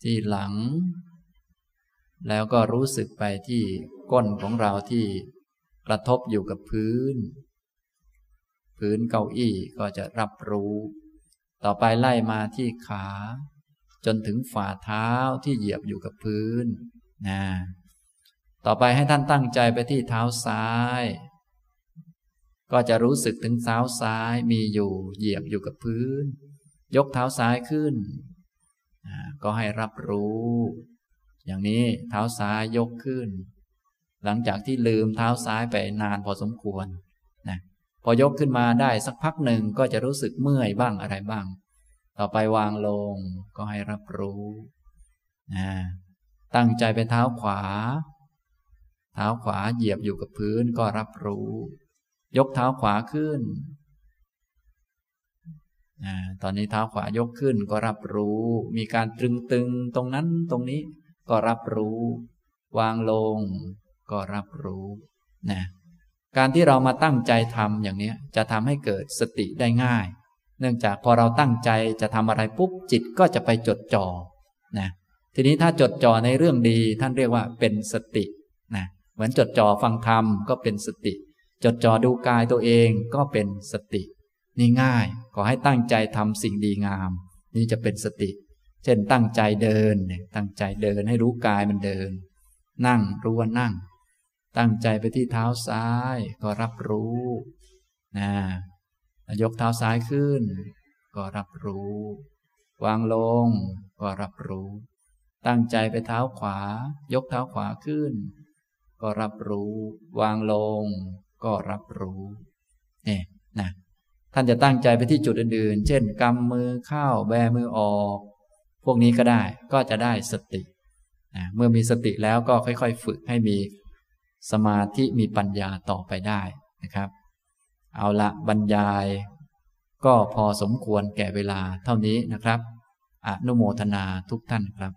ที่หลัง แล้วก็รู้สึกไปที่ก้นของเราที่กระทบอยู่กับพื้น พื้นเก้าอี้ก็จะรับรู้ ต่อไปไล่มาที่ขา จนถึงฝ่าเท้าที่เหยียบอยู่กับพื้นนะต่อไปให้ท่านตั้งใจไปที่เท้าซ้าย ก็จะรู้สึกถึงเท้าซ้ายมีอยู่เหยียบอยู่กับพื้น ยกเท้าซ้ายขึ้น ก็ให้รับรู้ อย่างนี้เท้าซ้ายยกขึ้น หลังจากที่ลืมเท้าซ้ายไปนานพอสมควรนะพอยกขึ้นมาได้สักพักหนึ่งก็จะรู้สึกเมื่อยบ้างอะไรบ้าง ต่อไปวางลงก็ให้รับรู้นะตั้งใจไปเท้าขวา เท้าขวาเหยียบอยู่กับพื้นก็รับรู้ ยกเท้าขวาขึ้นตอนนี้เท้าขวายกขึ้นก็รับรู้ มีการตรึงตึงตรงนั้นตรงนี้ก็รับรู้ วางลง ก็รับรู้นะการที่เรามาตั้งใจทำอย่างนี้จะทำให้เกิดสติได้ง่าย เนื่องจากพอเราตั้งใจจะทำอะไรปุ๊บจิตก็จะไปจดจ่อนะทีนี้ถ้าจดจ่อในเรื่องดีท่านเรียกว่าเป็นสตินะเหมือนจดจ่อฟังธรรมก็เป็นสติ จดจ่อดูกายตัวเองก็เป็นสติ นี่ง่าย ขอให้ตั้งใจทำสิ่งดีงาม นี่จะเป็นสติ เช่นตั้งใจเดิน ตั้งใจเดินให้รู้กายมันเดิน นั่งรู้ว่านั่ง ตั้งใจไปที่เท้าซ้ายก็รับรู้นะยกเท้าซ้ายขึ้น ก็รับรู้ วางลง ก็รับรู้ ตั้งใจไปเท้าขวา ยกเท้าขวาขึ้น ก็รับรู้ วางลง ก็รับรู้เนี่ยนะท่านจะตั้งใจไปที่จุดอื่นๆ เช่นกำมือเข้าแบมือออก พวกนี้ก็ได้ก็จะได้สติเมื่อมีสติแล้วก็ค่อยๆ ฝึกให้มีสมาธิมีปัญญาต่อไปได้นะครับ เอาละบรรยาย ก็พอสมควรแก่เวลาเท่านี้นะครับอนุโมทนาทุกท่านครับ